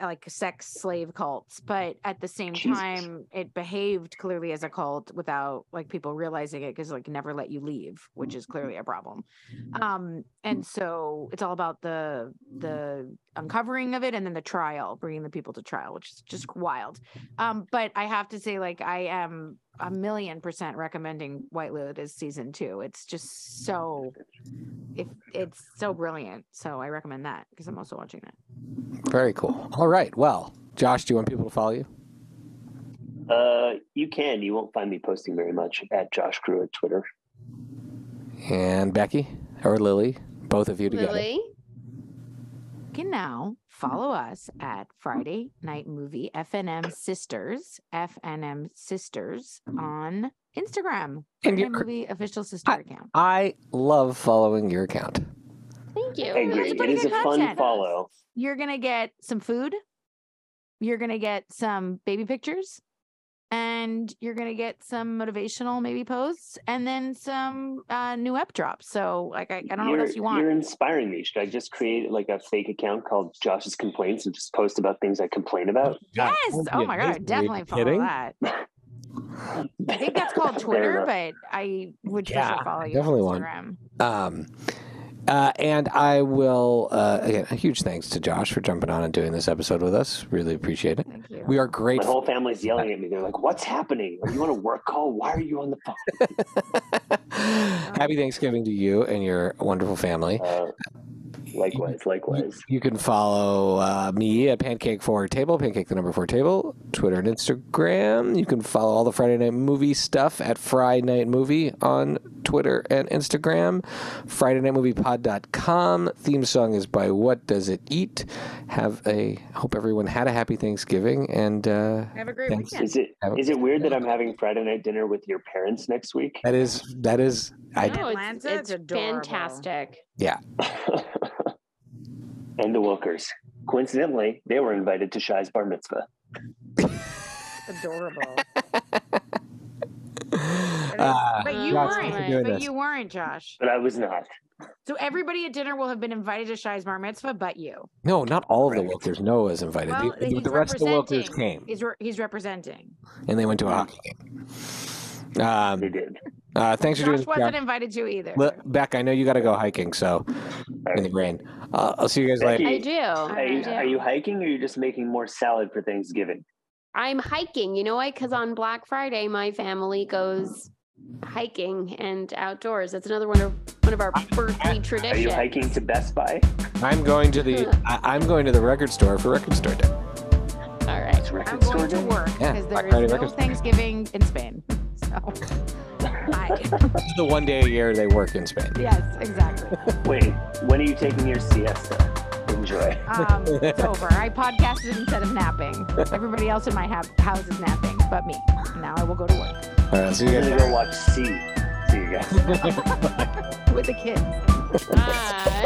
Speaker 2: like sex slave cults but at the same
Speaker 4: Jesus.
Speaker 2: time it behaved clearly as a cult without like people realizing it because like never let you leave which is clearly a problem um and so it's all about the the uncovering of it and then the trial bringing the people to trial which is just wild um but i have to say like i am a million percent recommending White Lotus season two. It's just so, if it's so brilliant. So I recommend that because I'm also watching that.
Speaker 1: Very cool. All right. Well, Josh, do you want people to follow you?
Speaker 4: Uh, you can. You won't find me posting very much at Josh Crew at Twitter.
Speaker 1: And Becky or Lily, both of you together.
Speaker 3: Lily,
Speaker 2: can now follow us at Friday Night Movie FNM Sisters FNM Sisters on Instagram.
Speaker 1: And
Speaker 2: Friday Night Movie official sister account.
Speaker 1: I love following your account.
Speaker 3: Thank you.
Speaker 4: I
Speaker 2: That's
Speaker 4: agree. It
Speaker 2: pretty
Speaker 4: a
Speaker 2: good
Speaker 4: fun
Speaker 2: content.
Speaker 4: follow.
Speaker 2: You're gonna get some food. You're gonna get some baby pictures. And you're gonna get some motivational maybe posts and then some uh, new ep drops. So like I, I don't know what
Speaker 4: you're,
Speaker 2: else you want.
Speaker 4: You're inspiring me. Should I just create like a fake account called Josh's Complaints and just post about things I complain about?
Speaker 2: Yes. Oh my god,
Speaker 1: amazing. Are you
Speaker 2: definitely follow
Speaker 1: kidding?
Speaker 2: that. <laughs> I think that's called Twitter, but I would for
Speaker 1: Yeah,
Speaker 2: follow you
Speaker 1: definitely
Speaker 2: on
Speaker 1: want-
Speaker 2: Instagram.
Speaker 1: Um, uh, and I will, uh, again, a huge thanks to Josh for jumping on and doing this episode with us. Really appreciate it.
Speaker 2: Thank you. you.
Speaker 1: We are great.
Speaker 4: My
Speaker 1: grateful.
Speaker 4: whole family's yelling at me. They're like, "What's happening? Are you on a work call? Why are you on the phone?" <laughs> <laughs>
Speaker 1: Happy Thanksgiving to you and your wonderful family.
Speaker 4: Uh, likewise,
Speaker 1: You,
Speaker 4: likewise.
Speaker 1: you can follow uh, me at Pancake Four Table, Pancake the number four table, Twitter and Instagram. You can follow all the Friday Night Movie stuff at Friday Night Movie on Twitter and Instagram. Friday Night Movie Pod.com. Theme song is by What Does It Eat? Have a hope everyone had a happy Thanksgiving and uh,
Speaker 2: Have a great
Speaker 1: Thanks.
Speaker 2: weekend.
Speaker 4: Is it is it weird that I'm having Friday night dinner with your parents next week?
Speaker 1: that is that is I
Speaker 3: No, it's,
Speaker 2: Atlanta,
Speaker 3: it's
Speaker 2: it's adorable.
Speaker 3: fantastic. <laughs>
Speaker 4: and the Wilkers. Coincidentally, they were invited to Shai's bar mitzvah.
Speaker 2: Adorable.
Speaker 1: uh, <laughs> <laughs>
Speaker 2: but you
Speaker 1: Josh,
Speaker 2: weren't.
Speaker 1: thanks
Speaker 2: But
Speaker 1: this.
Speaker 2: you weren't, Josh.
Speaker 4: But I was not.
Speaker 2: So everybody at dinner will have been invited to Shai's bar mitzvah, but you.
Speaker 1: No, not all of the
Speaker 4: Correct.
Speaker 1: Wilkers. Noah is invited.
Speaker 2: Well,
Speaker 1: the,
Speaker 2: he's
Speaker 1: the rest of the Wilkers came,
Speaker 2: He's re- he's representing.
Speaker 1: and they went to a hockey game. Um,
Speaker 4: They did.
Speaker 1: Uh, thanks for doing
Speaker 2: Josh
Speaker 1: this,
Speaker 2: wasn't
Speaker 1: Josh.
Speaker 2: invited to either.
Speaker 1: Look, Beck, I know you got to go hiking, so in the rain. Uh, I'll see you guys
Speaker 4: Becky,
Speaker 1: later.
Speaker 3: I do.
Speaker 4: Are you,
Speaker 3: I do.
Speaker 4: are you hiking or are you just making more salad for Thanksgiving?
Speaker 3: I'm hiking. You know why? Because on Black Friday, my family goes hiking and outdoors. That's another one of one of our birthday traditions.
Speaker 4: Are you hiking to Best Buy?
Speaker 1: I'm going to the I, I'm going to the record store for record store day.
Speaker 3: All right.
Speaker 4: It's record
Speaker 2: I'm
Speaker 4: store
Speaker 2: going to
Speaker 4: day.
Speaker 2: work
Speaker 1: Yeah,
Speaker 2: because
Speaker 1: Black
Speaker 2: there
Speaker 1: Friday
Speaker 2: no. Thanksgiving in Spain. So, <laughs> <laughs> I,
Speaker 1: It's the one day a year they work in Spain.
Speaker 2: yes, exactly. <laughs>
Speaker 4: Wait, when are you taking your siesta? Enjoy.
Speaker 2: Um, it's <laughs> over. I podcasted instead of napping. Everybody else in my ha- house is napping, but me. Now I will go to work
Speaker 1: All right, so you
Speaker 4: I'm
Speaker 1: guys
Speaker 4: gonna go watch C. See you guys.
Speaker 2: with the kids.
Speaker 3: Bye.